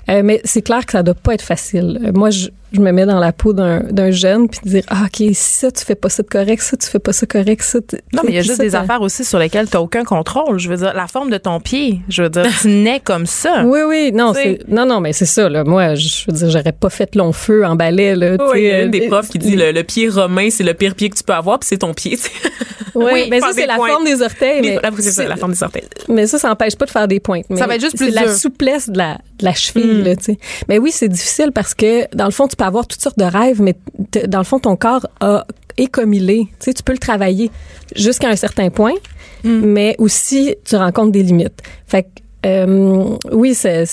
Euh, mais c'est clair que ça doit pas être facile. Euh, moi, je, je me mets dans la peau d'un, jeune, puis dire, ah, OK, ça, tu fais pas ça de correct, ça, tu fais pas ça correct, ça. Non, mais il y a juste ça, des affaires aussi sur lesquelles tu n'as aucun contrôle. Je veux dire, la forme de ton pied, je veux dire, tu nais comme ça. Oui, oui, non, non, non, mais c'est ça, là. Moi, je veux dire, j'aurais pas fait long feu en ballet, là. Oui, il y a des euh, profs qui dit le, le pied romain, c'est le pire pied que tu peux avoir, puis c'est ton pied. sais. Oui, Oui, mais ça, c'est la pointes. forme des orteils. Mais Mais, là, c'est ça, la forme des orteils. mais ça, ça n'empêche pas de faire des pointes. Mais Ça va être juste plus la. Hmm. souplesse de la, de la cheville, là, tu sais. Mais oui, c'est difficile parce que, dans le fond, tu peux avoir toutes sortes de rêves, mais dans le fond, ton corps a, est comme il est. Tu sais, tu peux le travailler jusqu'à un certain point, Hmm. mais aussi, tu rencontres des limites. Fait que, euh, oui, c'est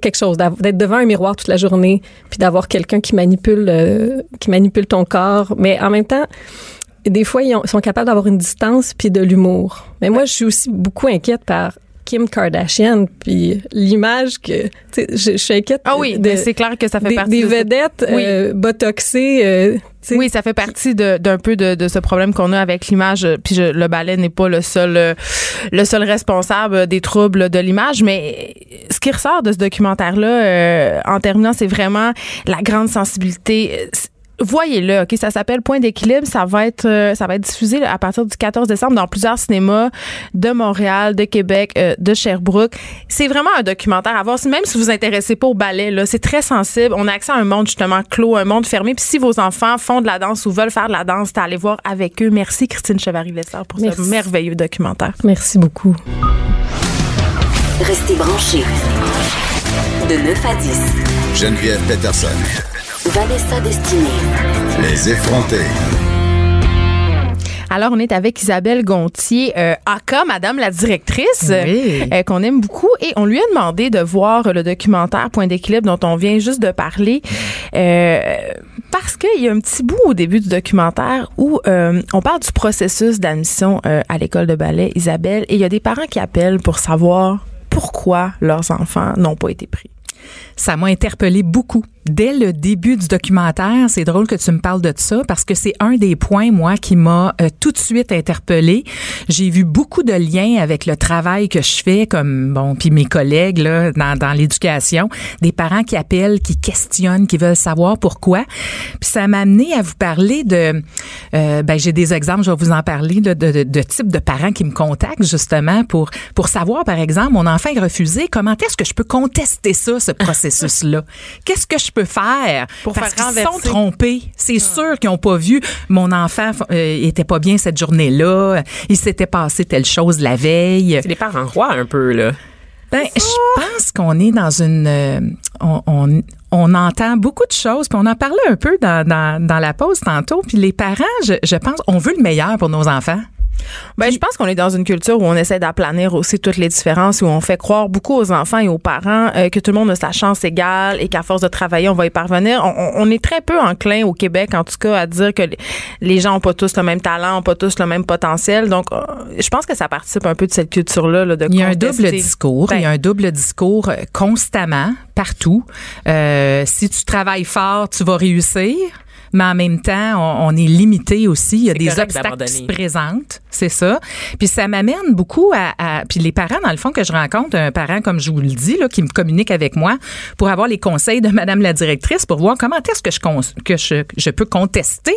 quelque chose d'être devant un miroir toute la journée, puis d'avoir quelqu'un qui manipule euh, qui manipule ton corps, mais en même temps, des fois ils ont- sont capables d'avoir une distance puis de l'humour. Mais moi, je suis aussi beaucoup inquiète par Kim Kardashian puis l'image que tu sais, je, je suis inquiète. Ah oui, de- mais c'est clair que ça fait des, partie des de vedettes Oui. euh, botoxées. euh. Oui, ça fait partie de- d'un peu de, de ce problème qu'on a avec l'image. Euh, Puis je- le ballet n'est pas le seul euh, le seul responsable des troubles de l'image, mais ce qui ressort de ce documentaire-là, euh, en terminant, c'est vraiment la grande sensibilité. Voyez-le, ok, ça s'appelle Point d'équilibre. Ça va être, euh, ça va être diffusé là, à partir du 14 décembre dans plusieurs cinémas de Montréal, de Québec, euh, de Sherbrooke. C'est vraiment un documentaire à voir. Même si vous vous intéressez pas au ballet, là, c'est très sensible. On a accès à un monde justement clos, un monde fermé. Puis si vos enfants font de la danse ou veulent faire de la danse, c'est à aller voir avec eux. Merci Christine Chevary-Lessard pour Merci. ce merveilleux documentaire. Merci beaucoup. Restez branchés. De 9 à 10. Geneviève Peterson. Vanessa Destinée. Les effrontés. Alors, on est avec Isabelle Gontier, euh, aka Madame la directrice, Oui. euh, qu'on aime beaucoup. Et on lui a demandé de voir le documentaire Point d'équilibre dont on vient juste de parler. euh, parce qu'il y a un petit bout au début du documentaire où euh, on parle du processus d'admission euh, à l'école de ballet, Isabelle. Et il y a des parents qui appellent pour savoir pourquoi leurs enfants n'ont pas été pris. Ça m'a interpellé beaucoup. Dès le début du documentaire, c'est drôle que tu me parles de ça parce que c'est un des points, moi, qui m'a euh, tout de suite interpellé. J'ai vu beaucoup de liens avec le travail que je fais, comme, bon, puis mes collègues, là, dans, l'éducation, des parents qui appellent, qui questionnent, qui veulent savoir pourquoi. Puis ça m'a amené à vous parler de, euh, ben, j'ai des exemples, je vais vous en parler, de, de, de types de parents qui me contactent, justement, pour, pour savoir, par exemple, mon enfant est refusé, comment est-ce que je peux contester ça, ce processus-là? Qu'est-ce que je peux faire? Pour parce qu'ils sont renverser. trompés. C'est sûr qu'ils n'ont pas vu mon enfant euh, était pas bien cette journée-là. Il s'était passé telle chose la veille. C'est les parents rois un peu, là. Ben, je pense qu'on est dans une. euh, on, on, on entend beaucoup de choses, puis on en parlait un peu dans, dans, dans la pause tantôt. Puis les parents, je, je pense, on veut le meilleur pour nos enfants. Ben, je pense qu'on est dans une culture où on essaie d'aplanir aussi toutes les différences, où on fait croire beaucoup aux enfants et aux parents euh, que tout le monde a sa chance égale et qu'à force de travailler, on va y parvenir. On, est très peu enclin au Québec, en tout cas, à dire que les- gens ont pas tous le même talent, ont pas tous le même potentiel. Donc, euh, je pense que ça participe un peu de cette culture-là, là, de Il y a un double discours. Ben, Il y a un double discours euh, constamment, partout. Euh, si tu travailles fort, tu vas réussir. Mais en même temps, on, on est limité aussi. Il y a des obstacles qui se présentent. C'est ça. Puis ça m'amène beaucoup à, à- Puis les parents, dans le fond, que je rencontre, un parent, comme je vous le dis, là, qui me communique avec moi pour avoir les conseils de Madame la directrice pour voir comment est-ce que je, que je, je peux contester.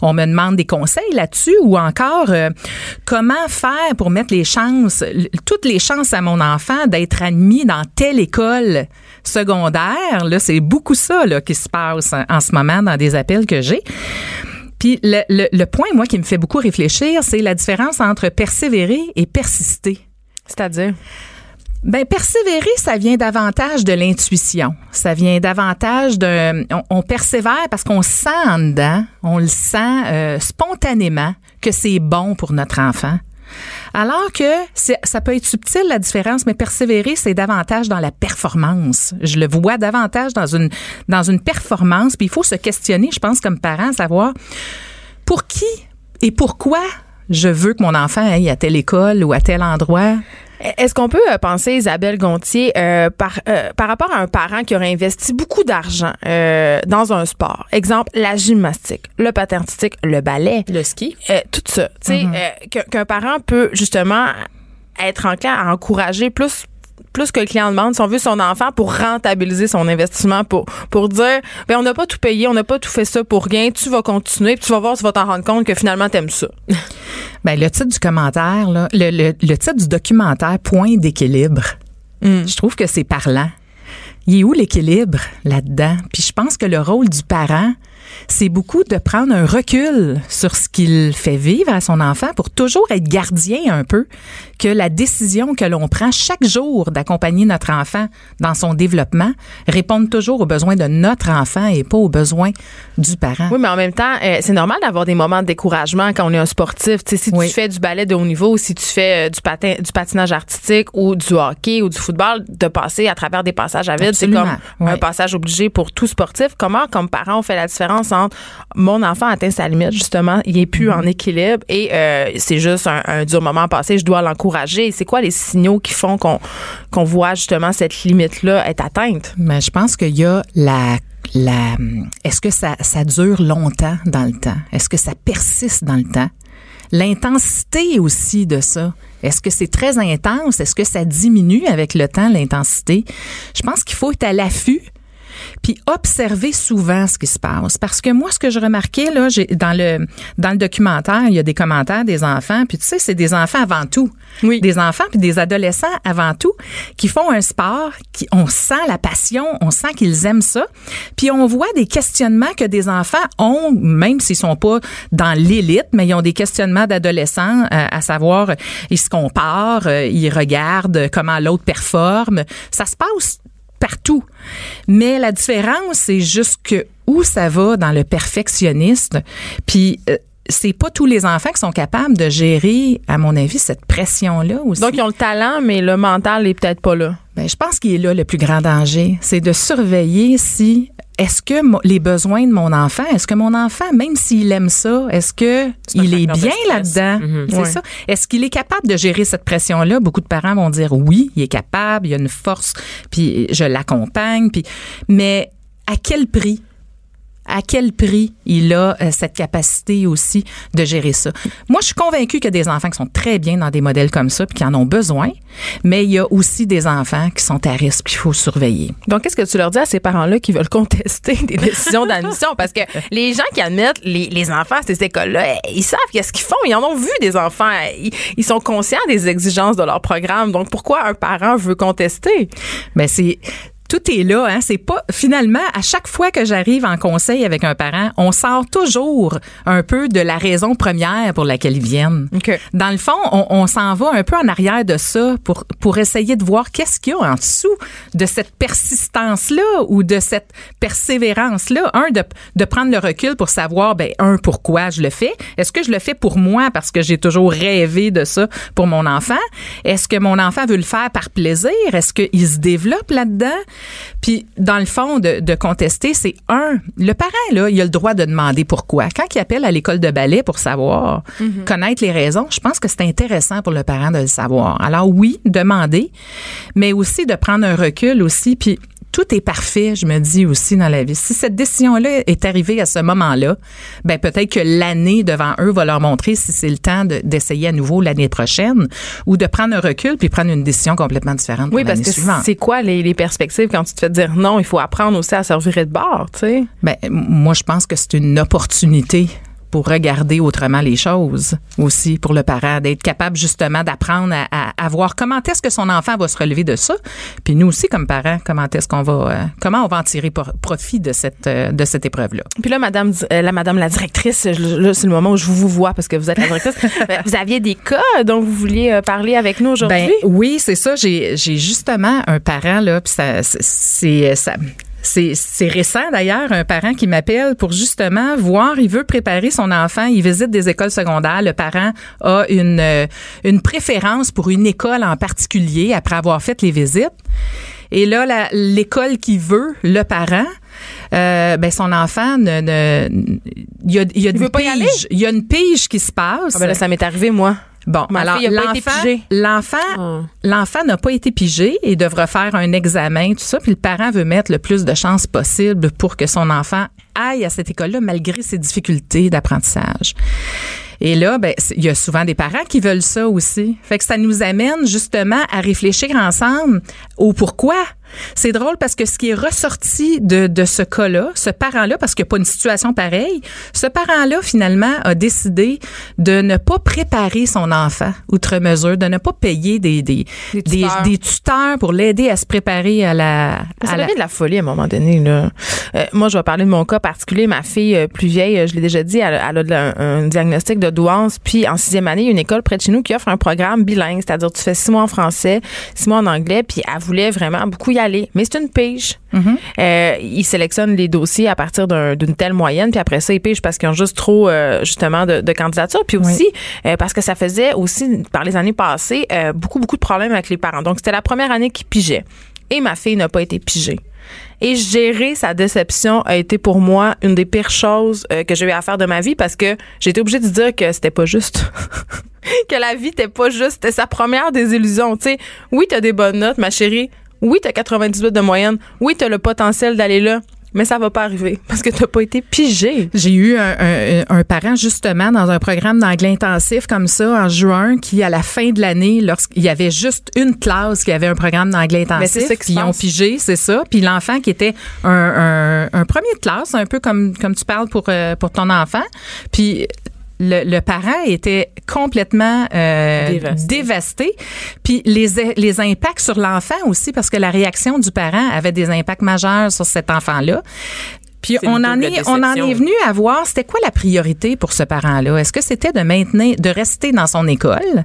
On me demande des conseils là-dessus ou encore euh, comment faire pour mettre les chances, toutes les chances à mon enfant d'être admis dans telle école? Secondaire. Là, c'est beaucoup ça là, qui se passe en, en ce moment dans des appels que j'ai. Puis le, le, le point, moi, qui me fait beaucoup réfléchir, c'est la différence entre persévérer et persister. C'est-à-dire? Ben persévérer, ça vient davantage de l'intuition. Ça vient davantage de on, on persévère parce qu'on sent en dedans, on le sent euh, spontanément que c'est bon pour notre enfant. Alors que ça peut être subtil la différence, mais persévérer c'est davantage dans la performance. Je le vois davantage dans une dans une performance. Puis il faut se questionner, je pense comme parent, savoir pour qui et pourquoi je veux que mon enfant aille à telle école ou à tel endroit? Est-ce qu'on peut euh, penser, Isabelle Gontier, euh, par, euh, par rapport à un parent qui aurait investi beaucoup d'argent euh, dans un sport, exemple la gymnastique, le patin artistique, le ballet, Le ski. tout ça, tu sais, que- qu'un parent peut justement être enclin à encourager plus plus que le client demande, si on veut son enfant pour rentabiliser son investissement, pour pour dire, ben on n'a pas tout payé, on n'a pas tout fait ça pour rien, tu vas continuer, puis tu vas voir, tu vas t'en rendre compte que finalement t'aimes ça. Ben, le titre du commentaire, là, le, le, le titre du documentaire, Point d'équilibre, je trouve que c'est parlant. Il est où l'équilibre là-dedans? Puis je pense que le rôle du parent, c'est beaucoup de prendre un recul sur ce qu'il fait vivre à son enfant pour toujours être gardien un peu que la décision que l'on prend chaque jour d'accompagner notre enfant dans son développement réponde toujours aux besoins de notre enfant et pas aux besoins du parent. Oui, mais en même temps, euh, c'est normal d'avoir des moments de découragement quand on est un sportif. Si Oui. tu fais du ballet de haut niveau, si tu fais euh, du patin, du patinage artistique ou du hockey ou du football, de passer à travers des passages à vide, c'est comme un passage obligé pour tout sportif. Comment, comme parent, on fait la différence entre mon enfant atteint sa limite, justement, il est plus Mm-hmm. en équilibre et euh, c'est juste un, un dur moment passé, je dois l'encourager. C'est quoi les signaux qui font qu'on qu'on voit justement cette limite-là être atteinte? Mais je pense qu'il y a la la est-ce que ça, ça dure longtemps dans le temps? Est-ce que ça persiste dans le temps? L'intensité aussi de ça. Est-ce que c'est très intense? Est-ce que ça diminue avec le temps, l'intensité? Je pense qu'il faut être à l'affût puis observer souvent ce qui se passe. Parce que moi, ce que je remarquais, là, j'ai, dans le, dans le documentaire, il y a des commentaires des enfants, puis tu sais, c'est des enfants avant tout. Oui. Des enfants puis des adolescents avant tout qui font un sport, qui, on sent la passion, on sent qu'ils aiment ça. Puis on voit des questionnements que des enfants ont, même s'ils sont pas dans l'élite, mais ils ont des questionnements d'adolescents, euh, à savoir, ils se comparent, euh, ils regardent comment l'autre performe. Ça se passe partout. Mais la différence, c'est juste que où ça va dans le perfectionniste. Puis euh, c'est pas tous les enfants qui sont capables de gérer, à mon avis, cette pression-là aussi. Donc, ils ont le talent, mais le mental est peut-être pas là. Ben, je pense qu'il est là le plus grand danger. C'est de surveiller si est-ce que les besoins de mon enfant, est-ce que mon enfant, même s'il aime ça, est-ce que C'est un il est bien là-dedans? Mhm. C'est ça. Est-ce qu'il est capable de gérer cette pression-là? Beaucoup de parents vont dire oui, il est capable, il a une force, puis je l'accompagne, puis mais à quel prix? À quel prix il a euh, cette capacité aussi de gérer ça? Moi, je suis convaincue qu'il y a des enfants qui sont très bien dans des modèles comme ça puis qui en ont besoin, mais il y a aussi des enfants qui sont à risque puis il faut surveiller. Donc, qu'est-ce que tu leur dis à ces parents-là qui veulent contester des décisions d'admission? Parce que les gens qui admettent les, les enfants à ces écoles-là, ils savent qu'est-ce qu'ils font. Ils en ont vu des enfants. Ils, ils sont conscients des exigences de leur programme. Donc, pourquoi un parent veut contester? Ben c'est tout est là, hein. C'est pas finalement à chaque fois que j'arrive en conseil avec un parent, on sort toujours un peu de la raison première pour laquelle ils viennent. Dans le fond, on, on s'en va un peu en arrière de ça pour pour essayer de voir qu'est-ce qu'il y a en dessous de cette persistance là ou de cette persévérance là. Un de de prendre le recul pour savoir ben un pourquoi je le fais. Est-ce que je le fais pour moi parce que j'ai toujours rêvé de ça pour mon enfant? Est-ce que mon enfant veut le faire par plaisir? Est-ce qu'il se développe là-dedans? Puis, dans le fond, de, de contester, c'est un, le parent, là, il a le droit de demander pourquoi. Quand il appelle à l'école de ballet pour savoir, connaître les raisons, je pense que c'est intéressant pour le parent de le savoir. Alors oui, demander, mais aussi de prendre un recul aussi, puis tout est parfait, je me dis aussi dans la vie. Si cette décision-là est arrivée à ce moment-là, ben peut-être que l'année devant eux va leur montrer si c'est le temps de- d'essayer à nouveau l'année prochaine ou de prendre un recul puis prendre une décision complètement différente Oui, parce que c'est quoi les, les perspectives quand tu te fais dire non? Il faut apprendre aussi à servir de bord, tu sais? Ben, moi, je pense que c'est une opportunité pour regarder autrement les choses aussi pour le parent, d'être capable justement d'apprendre à, à, à voir comment est-ce que son enfant va se relever de ça, puis nous aussi comme parents, comment est-ce qu'on va, euh, comment on va en tirer profit de cette euh, de cette épreuve-là? Puis là, madame, euh, la madame la directrice, là, c'est le moment où je vous vois parce que vous êtes la directrice. Euh, vous aviez des cas dont vous vouliez parler avec nous aujourd'hui? Ben oui, c'est ça. J'ai j'ai justement un parent là, puis ça c'est ça. C'est récent d'ailleurs, un parent qui m'appelle pour justement voir, il veut préparer son enfant, il visite des écoles secondaires, le parent a une euh, une préférence pour une école en particulier après avoir fait les visites. Et là l'école qui veut, le parent euh, ben son enfant ne, ne il y a, il y a une veut pas y pige, aller? il y a une pige qui se passe. Ah ben là, ça m'est arrivé, moi. Bon, alors l'enfant, Ah. l'enfant n'a pas été pigé et devra faire un examen, tout ça. Puis le parent veut mettre le plus de chances possible pour que son enfant aille à cette école-là malgré ses difficultés d'apprentissage. Et là, ben, il y a souvent des parents qui veulent ça aussi. Fait que ça nous amène justement à réfléchir ensemble au pourquoi. C'est drôle parce que ce qui est ressorti de, de ce cas-là, ce parent-là, parce qu'il n'y a pas une situation pareille, ce parent-là, finalement, a décidé de ne pas préparer son enfant outre mesure, de ne pas payer des, des, Des tuteurs. des tuteurs pour l'aider à se préparer à la... Ça à la- devient de la folie à un moment donné. Là. Euh, moi, je vais parler de mon cas particulier. Ma fille euh, plus vieille, euh, je l'ai déjà dit, elle, a- elle a de la- un, diagnostic de douance. Puis en sixième année, il y a une école près de chez nous qui offre un programme bilingue, c'est-à-dire tu fais six mois en français, six mois en anglais. Puis elle voulait vraiment beaucoup y aller. Mais c'est une pige. Euh, ils sélectionnent les dossiers à partir d'un- d'une telle moyenne. Puis après ça, ils pigent parce qu'ils ont juste trop, euh, justement, de, de candidatures. Puis aussi, euh, parce que ça faisait aussi, par les années passées, beaucoup, beaucoup de problèmes avec les parents. Donc, c'était la première année qu'ils pigeaient. Et ma fille n'a pas été pigée. Et gérer sa déception a été pour moi une des pires choses que j'ai eu à faire de ma vie parce que j'ai été obligée de dire que c'était pas juste. que la vie n'était pas juste. C'était sa première désillusion. Tu sais, oui, t'as des bonnes notes, ma chérie. Oui, t'as 98 de moyenne. Oui, t'as le potentiel d'aller là. Mais ça va pas arriver parce que t'as pas été pigé. J'ai eu un, un- un parent justement dans un programme d'anglais intensif comme ça en juin qui à la fin de l'année lorsqu'il y avait juste une classe qui avait un programme d'anglais intensif qui ils ont pigé c'est ça puis l'enfant qui était un, un, un premier de classe un peu comme comme tu parles pour euh, pour ton enfant puis le, le parent était complètement euh, Dévasté. dévasté. Puis les, les impacts sur l'enfant aussi, parce que la réaction du parent avait des impacts majeurs sur cet enfant-là Puis on en double est, on en déception. est venu à voir, c'était quoi la priorité pour ce parent-là? Est-ce que c'était de maintenir, de rester dans son école?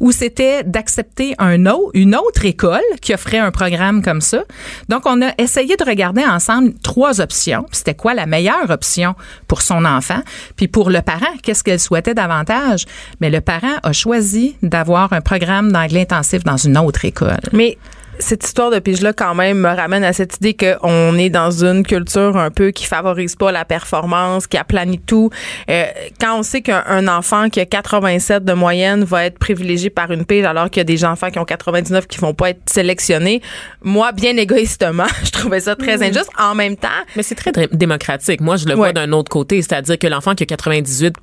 Ou c'était d'accepter une autre école qui offrait un programme comme ça Donc on a essayé de regarder ensemble trois options. C'était quoi la meilleure option pour son enfant? Puis pour le parent, qu'est-ce qu'elle souhaitait davantage? Mais le parent a choisi d'avoir un programme d'anglais intensif dans une autre école. Mais cette histoire de pige-là, quand même, me ramène à cette idée qu'on est dans une culture un peu qui favorise pas la performance, qui aplanit tout. Euh, quand on sait qu'un un enfant qui a 87 de moyenne va être privilégié par une pige, alors qu'il y a des enfants qui ont 99 qui vont pas être sélectionnés, moi, bien égoïstement, je trouvais ça très injuste. En même temps, Mais c'est très dé- démocratique. Moi, je le Ouais. vois d'un autre côté, c'est-à-dire que l'enfant qui a 98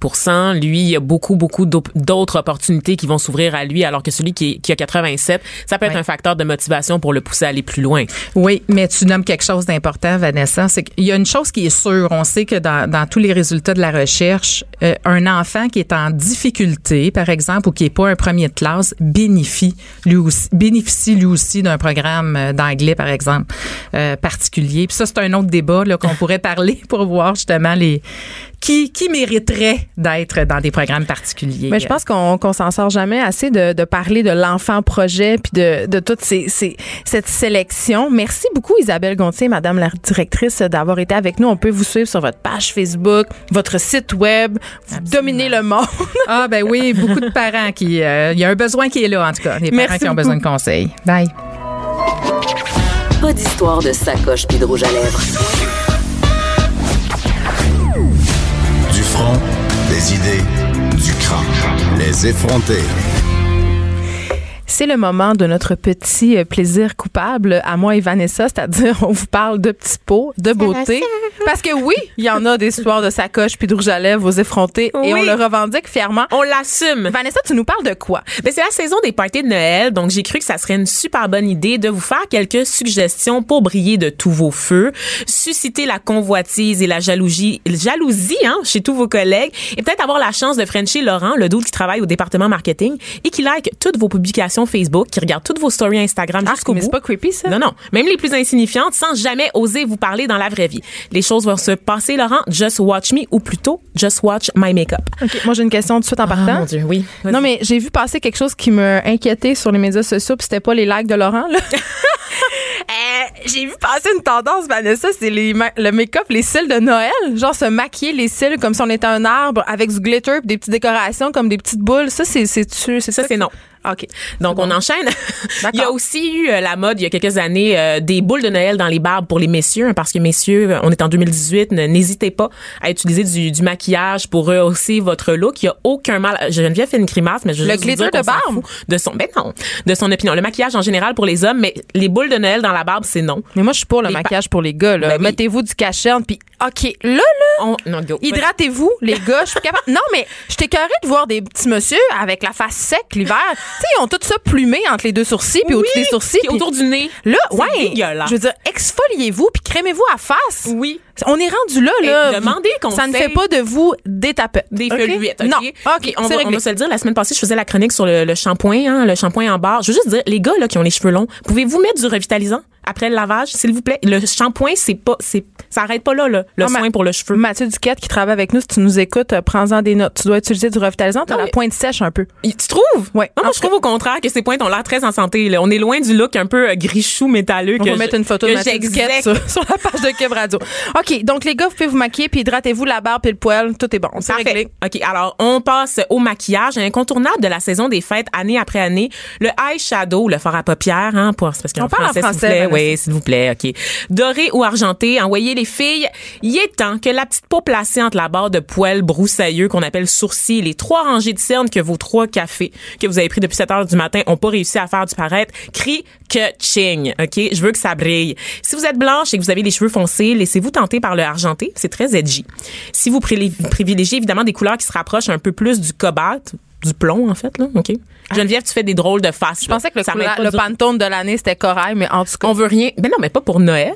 lui, il y a beaucoup, beaucoup d'autres opportunités qui vont s'ouvrir à lui, alors que celui qui, est- qui a 87, ça peut être Ouais. un facteur de motivation pour le pousser à aller plus loin. Oui, mais tu nommes quelque chose d'important, Vanessa. C'est qu'il y a une chose qui est sûre. On sait que dans, dans tous les résultats de la recherche, euh, un enfant qui est en difficulté, par exemple, ou qui est pas un premier de classe, bénéficie lui aussi, bénéficie lui aussi d'un programme euh, d'anglais, par exemple, euh, particulier. Puis ça, c'est un autre débat qu'on pourrait parler pour voir justement les qui, qui mériterait d'être dans des programmes particuliers? Mais je pense qu'on qu'on s'en sort jamais assez de, de parler de l'enfant projet puis de, de toute ces, ces- cette sélection. Merci beaucoup Isabelle Gontier, Madame la directrice, d'avoir été avec nous. On peut vous suivre sur votre page Facebook, votre site web. Vous dominez le monde. Ah ben oui, beaucoup de parents qui... euh, Il y a un besoin qui est là, en tout cas. Les parents Merci qui ont besoin de conseils. Bye. Pas d'histoire de sacoche puis de rouge à lèvres. Des idées, du crâne. Les effronter. C'est le moment de notre petit euh, plaisir coupable à moi et Vanessa, c'est-à-dire on vous parle de petits pots, de beauté. Parce que oui, il y en a des histoires de sacoche puis de rouge à lèvres aux effrontés et on le revendique fièrement. On l'assume. Vanessa, tu nous parles de quoi? Ben, c'est la saison des parties de Noël, donc j'ai cru que ça serait une super bonne idée de vous faire quelques suggestions pour briller de tous vos feux, susciter la convoitise et la jalousie, jalousie hein, chez tous vos collègues, et peut-être avoir la chance de Frencher Laurent, le doute qui travaille au département marketing et qui like toutes vos publications Facebook, qui regarde toutes vos stories Instagram jusqu'au Ah, mais bout. c'est pas creepy ça? Non, non. Même les plus insignifiantes sans jamais oser vous parler dans la vraie vie. Les choses vont se passer, Laurent. Just watch me ou plutôt just watch my makeup. OK, moi j'ai une question tout de suite en partant. Ah, mon Dieu, oui. Non, mais j'ai vu passer quelque chose qui me inquiétait sur les médias sociaux, puis c'était pas les likes de Laurent, là. Euh, j'ai vu passer une tendance, Vanessa, c'est les ma- le make-up, les cils de Noël. Genre se maquiller les cils comme si on était un arbre avec du glitter puis des petites décorations comme des petites boules. Ça, c'est c'est c'est Ça, c'est non. OK. Donc, on enchaîne. il y a aussi eu euh, la mode, il y a quelques années, euh, des boules de Noël dans les barbes pour les messieurs, hein, parce que messieurs, euh, on est en 2018, ne- n'hésitez pas à utiliser du, du maquillage pour rehausser votre look. Il y a aucun mal. Geneviève fait une grimace, mais je Le glitter de barbe? De son, ben non, de son opinion. Le maquillage en général pour les hommes, mais les boules de Noël dans la barbe, c'est non. Mais moi, je suis pour le Les maquillage pour les gars. Là. Ben oui. Mettez-vous du cacherne, puis OK, là, là, On, non, go. hydratez-vous, les gars. Je suis capable. Non, mais je t'écœurais de voir des petits monsieur avec la face sec l'hiver. Tu sais, ils ont tout ça plumé entre les deux sourcils, puis au-dessus des sourcils. Puis autour du nez. Là, ouais. Je veux dire, exfoliez-vous puis crémez-vous à face. Oui. On est rendu là, Et là. demandez Ça ne conseil. fait pas de vous des tapettes. Des OK? feuilluettes, OK? Non. OK, on va, on va se le dire, la semaine passée, je faisais la chronique sur le, le shampoing, hein, le shampoing en barre. Je veux juste dire, les gars là, qui ont les cheveux longs, pouvez-vous mettre du revitalisant après le lavage, s'il vous plaît? Le shampoing, c'est pas, c'est, ça arrête pas là, là le Ah, ma- soin pour le cheveu. Mathieu Duquette qui travaille avec nous, si tu nous écoutes, euh, prends-en des notes. Tu dois utiliser du revitalisant, t'as Non, la pointe sèche un peu. Tu trouves? Ouais. Non, En moi, tout je trouve au contraire que ces pointes ont l'air très en santé. Là. On est loin du look un peu euh, gris-chou métalleux. On que va je- mettre une photo de Mathieu Duquette sur, sur la page de Cube Radio. OK, donc les gars, vous pouvez vous maquiller puis hydratez-vous la barbe et le poil. Tout est bon. C'est réglé. OK, alors on passe au maquillage, incontournable de la saison des fêtes année après année, le eyeshadow, le fard à paupières hein, pour parce qu'en On parle en français, s'il vous français, plaît. Vanessa. Oui, s'il vous plaît, OK. Doré ou argenté, envoyez les filles, il est temps que la petite peau placée entre la barre de poils broussailleux qu'on appelle sourcils et les trois rangées de cernes que vos trois cafés que vous avez pris depuis 7 heures du matin ont pas réussi à faire du paraître, crie que ching, OK? Je veux que ça brille. Si vous êtes blanche et que vous avez les cheveux foncés, laissez-vous tenter par le argenté, c'est très edgy. Si vous privilégiez évidemment des couleurs qui se rapprochent un peu plus du cobalt, du plomb en fait là, OK? Geneviève, tu fais des drôles de faces. Je pensais que le, couleur- le Pantone de l'année, c'était corail, mais en tout cas. on veut rien. Ben non, mais pas pour Noël.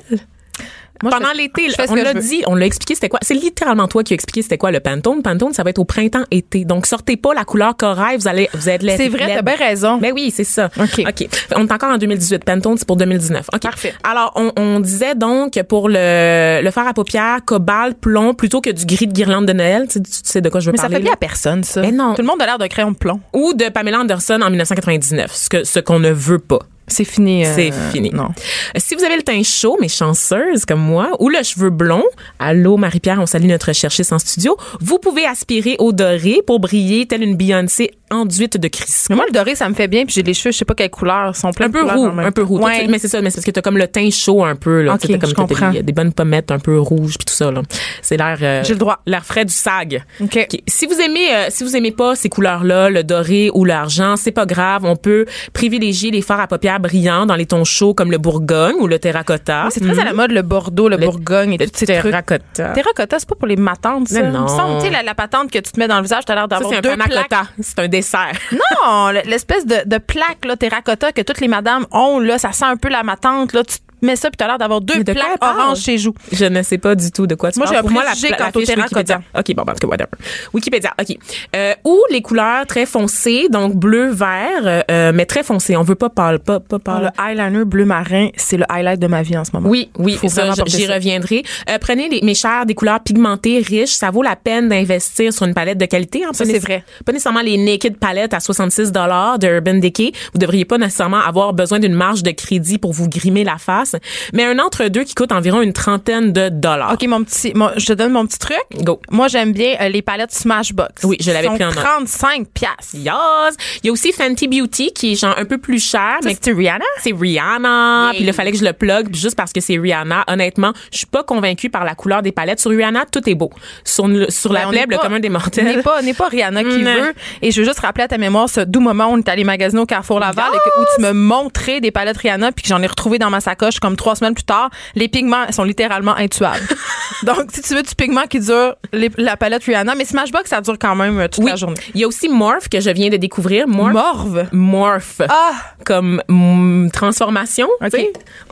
Moi, Pendant l'été, on l'a dit, on l'a expliqué c'était quoi. C'est littéralement toi qui as expliqué c'était quoi le Pantone. Pantone, ça va être au printemps-été. Donc, sortez pas la couleur corail, vous allez, vous êtes laid- C'est vrai, t'as bien raison. Ben oui, c'est ça. OK. OK. On est encore en 2018. Pantone, c'est pour 2019. OK. Parfait. Alors, on, on disait donc pour le, le fer à paupières, cobalt, plomb, plutôt que du gris de guirlande de Noël. Tu sais, tu sais de quoi je veux Mais ça parler. fait bien à personne, ça. Mais non. Tout le monde a l'air d'un crayon de plomb. Ou de Pamela Anderson en 1999, ce que ce qu'on ne veut pas. C'est fini. euh, C'est fini. Non. Si vous avez le teint chaud, mais chanceuse comme moi, ou le cheveu blond, allô Marie-Pierre, on salue notre chercheuse en studio, vous pouvez aspirer au doré pour briller telle une Beyoncé enduite de crisp. Mais moi, le doré, ça me fait bien, puis j'ai les cheveux, je sais pas quelle couleur, sont pleins Un peu roux, un peu roux. Tu- Mais c'est ça, mais c'est parce que t'as comme le teint chaud un peu, là. Ok, Tu sais, t'as comme t'as des, des bonnes pommettes un peu rouges puis tout ça, là. C'est l'air, euh, J'ai le droit. L'air frais du sag. OK. OK. Si vous aimez, euh, si vous aimez pas ces couleurs-là, le doré ou l'argent, c'est pas grave. On peut privilégier les fards à paupières brillants dans les tons chauds comme le Bourgogne ou le terracotta. C'est très à la mode, le Bordeaux, le, Le- Bourgogne et Le tous ces terracotta. Terracotta, c'est pas pour les matantes, ça. Mais non. Tu sais, la, la patente que tu te mets dans le visage, t'as l'air d'avoir un deux panna plaques. cotta. C'est un dessert. Non, le- l'espèce de, de plaque, là, terracotta que toutes les madames ont, là, ça sent un peu la matante, là. Tu mets ça, puis t'as l'air d'avoir deux de plaques oranges chez joues. Je ne sais pas du tout de quoi tu Moi, parles. j'ai un Pour moi, la, préjugé la, quant la au fiche. Wikipédia. OK, bon, ben, en tout cas, whatever. Wikipédia, OK. Euh, ou les couleurs très foncées, donc bleu, vert, euh, euh, mais très foncées. On veut pas pâle, pas, pas pâle. Le eyeliner bleu marin, c'est le highlight de ma vie en ce moment. Oui, oui, j'y reviendrai. Euh, prenez les, mes chers des couleurs pigmentées, riches. Ça vaut la peine d'investir sur une palette de qualité. Hein, Ça, Pas c'est vrai. Pas nécessairement les naked palettes à 66 de Urban Decay. Vous devriez pas nécessairement avoir besoin d'une marge de crédit pour vous grimer la face, mais un entre-deux qui coûte environ une trentaine de dollars. OK, mon petit, mon- je te donne mon petit truc. Go. Moi, j'aime bien euh, les palettes Smashbox. Oui, je l'avais pris en note. 35 piastres. Yes! Il y a aussi Fenty Beauty qui est genre un peu plus cher, Ça, mais c'est Rihanna? c'est Rihanna. Puis là, fallait que je le plug juste parce que c'est Rihanna. Honnêtement, je suis pas convaincue par la couleur des palettes. Sur Rihanna, tout est beau. Sur, sur la Ben, n'est plèbe, le commun des N'est mortels. pas, n'est pas Rihanna qui Non. veut. Et je veux juste rappeler à ta mémoire ce doux moment où on est allé magasiner au Carrefour Laval et que- où tu me montrais des palettes Rihanna puis que j'en ai retrouvé dans ma sacoche comme trois semaines plus tard. Les pigments sont littéralement intuables. Donc, si tu veux du pigment qui dure, les- la palette Rihanna, mais Smashbox, ça dure quand même euh, toute Oui. la journée. Il y a aussi Morph que je viens de découvrir. Morph. Morve. Morph. Ah! Comme mm, transformation. OK.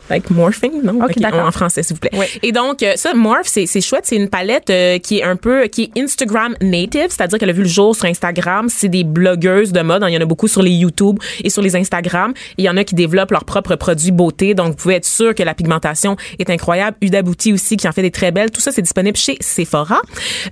Like morphing, non? OK, d'accord. En français, s'il vous plaît. Oui. Et donc, euh, ça, Morph, c'est, c'est chouette. C'est une palette euh, qui est un peu, qui est Instagram native, c'est-à-dire qu'elle a vu le jour sur Instagram. C'est des blogueuses de mode. Il y en a beaucoup sur les YouTube et sur les Instagram. Et il y en a qui développent leurs propres produits beauté. Donc, vous pouvez être sûr que la pigmentation est incroyable. Huda Beauty aussi, qui en fait des très belles. Tout ça, c'est disponible chez Sephora.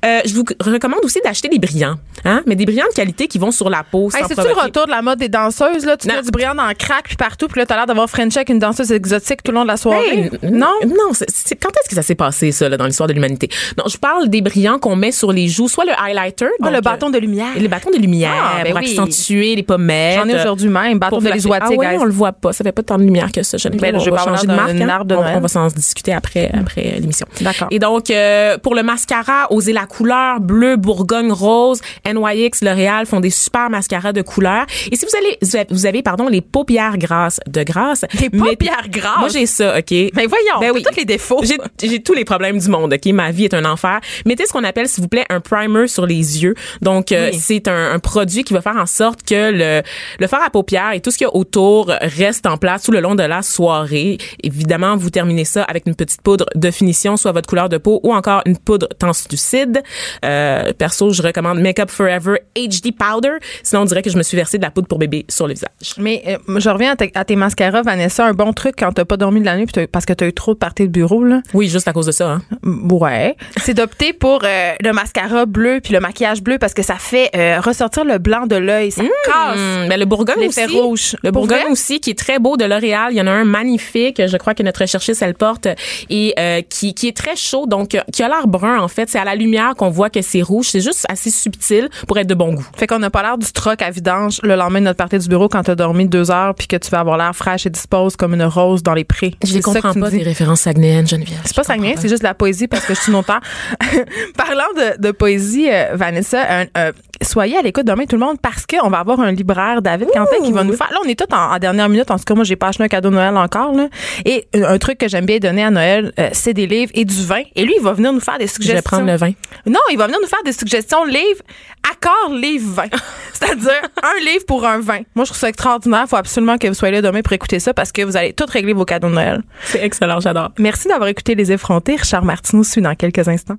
Euh, je vous recommande aussi d'acheter des brillants, hein? Mais des brillants de qualité qui vont sur la peau. Hey, c'est-tu le retour de la mode des danseuses, là? Tu mets du brillant dans le crack puis partout, puis là, t'as l'air d'avoir French avec une danseuse exotique tout le long de la soirée? Hey, non? Non, c'est- c'est- quand est-ce que ça s'est passé, ça, là, dans l'histoire de l'humanité? Non, je parle des brillants qu'on met sur les joues, soit le highlighter. Ah, donc, le bâton de lumière. euh, Le bâton de lumière Ah, ben pour oui. accentuer les pommettes. J'en ai aujourd'hui même, bâton de l'isoatique, Ah ouais, guys. on le voit pas. Ça fait pas tant de lumière que ça. Je, Ben on je va vais changer de marque. hein. arbre de on, on va s'en discuter après, après euh, l'émission. D'accord. Et donc, euh, pour le mascara, osez la couleur bleu, Bourgogne rose, NYX, L'Oréal font des super mascaras de couleur. Et si vous allez, vous avez- pardon, les paupières grasses de grâce. Mettez- paupières grasses? Moi, j'ai ça, OK? Mais voyons, Ben oui. tous les défauts. J'ai, tous les problèmes du monde, OK? Ma vie est un enfer. Mettez ce qu'on appelle, s'il vous plaît, un primer sur les yeux. Donc, euh, c'est un, un produit qui va faire en sorte que le, le fard à paupières et tout ce qu'il y a autour reste en place tout le long de la soirée. Évidemment, vous terminez ça avec une petite poudre de finition, soit votre couleur de peau ou encore une poudre translucide. Euh, perso, je recommande Makeup Forever HD Powder. Sinon, on dirait que je me suis versé de la poudre pour bébé sur le visage. Mais euh, je reviens à, tes- à tes mascaras, Vanessa. Un bon truc quand t'as pas dormi de la nuit parce que t'as eu trop de parties de bureau, là. Oui, juste à cause de ça, hein. Ouais. C'est d'opter pour euh, le mascara bleu puis le maquillage bleu parce que ça fait euh, ressortir le blanc de l'œil. Ça casse. Hum, ben, le Bourgogne aussi. rouge. Le Bourgogne vrai? aussi, qui est très beau de L'Oréal. Il y en a un magnifique, je crois que notre chercheuse, elle porte, et euh, qui, qui est très chaud, donc qui a l'air brun, en fait. C'est à la lumière qu'on voit que c'est rouge. C'est juste assez subtil pour être de bon goût. Fait qu'on n'a pas l'air du troc à vidange le lendemain de notre partie du bureau quand t'as dormi deux heures puis que tu vas avoir l'air fraîche et dispose comme une rose dans les Je que comprends pas, des références saguenéennes, Geneviève. C'est pas sanguin, c'est juste de la poésie parce que je suis longtemps. Parlant de, de poésie, euh, Vanessa, un- euh, soyez à l'écoute demain tout le monde parce qu'on va avoir un libraire David Quentin qui va nous faire. Là, on est tous en, en dernière minute. En tout cas, moi, j'ai pas acheté un cadeau de Noël encore. Là. Et un, un truc que j'aime bien donner à Noël, euh, c'est des livres et du vin. Et lui, il va venir nous faire des Je suggestions. vais prendre le vin. Non, il va venir nous faire des suggestions livres, accord livre vin. C'est-à-dire un livre pour un vin. Moi, je trouve ça extraordinaire. Il faut absolument que vous soyez là demain pour écouter ça parce que vous allez tout régler vos cadeaux de Noël. C'est excellent, j'adore. Merci d'avoir écouté Les Effrontés. Richard Martineau suit dans quelques instants.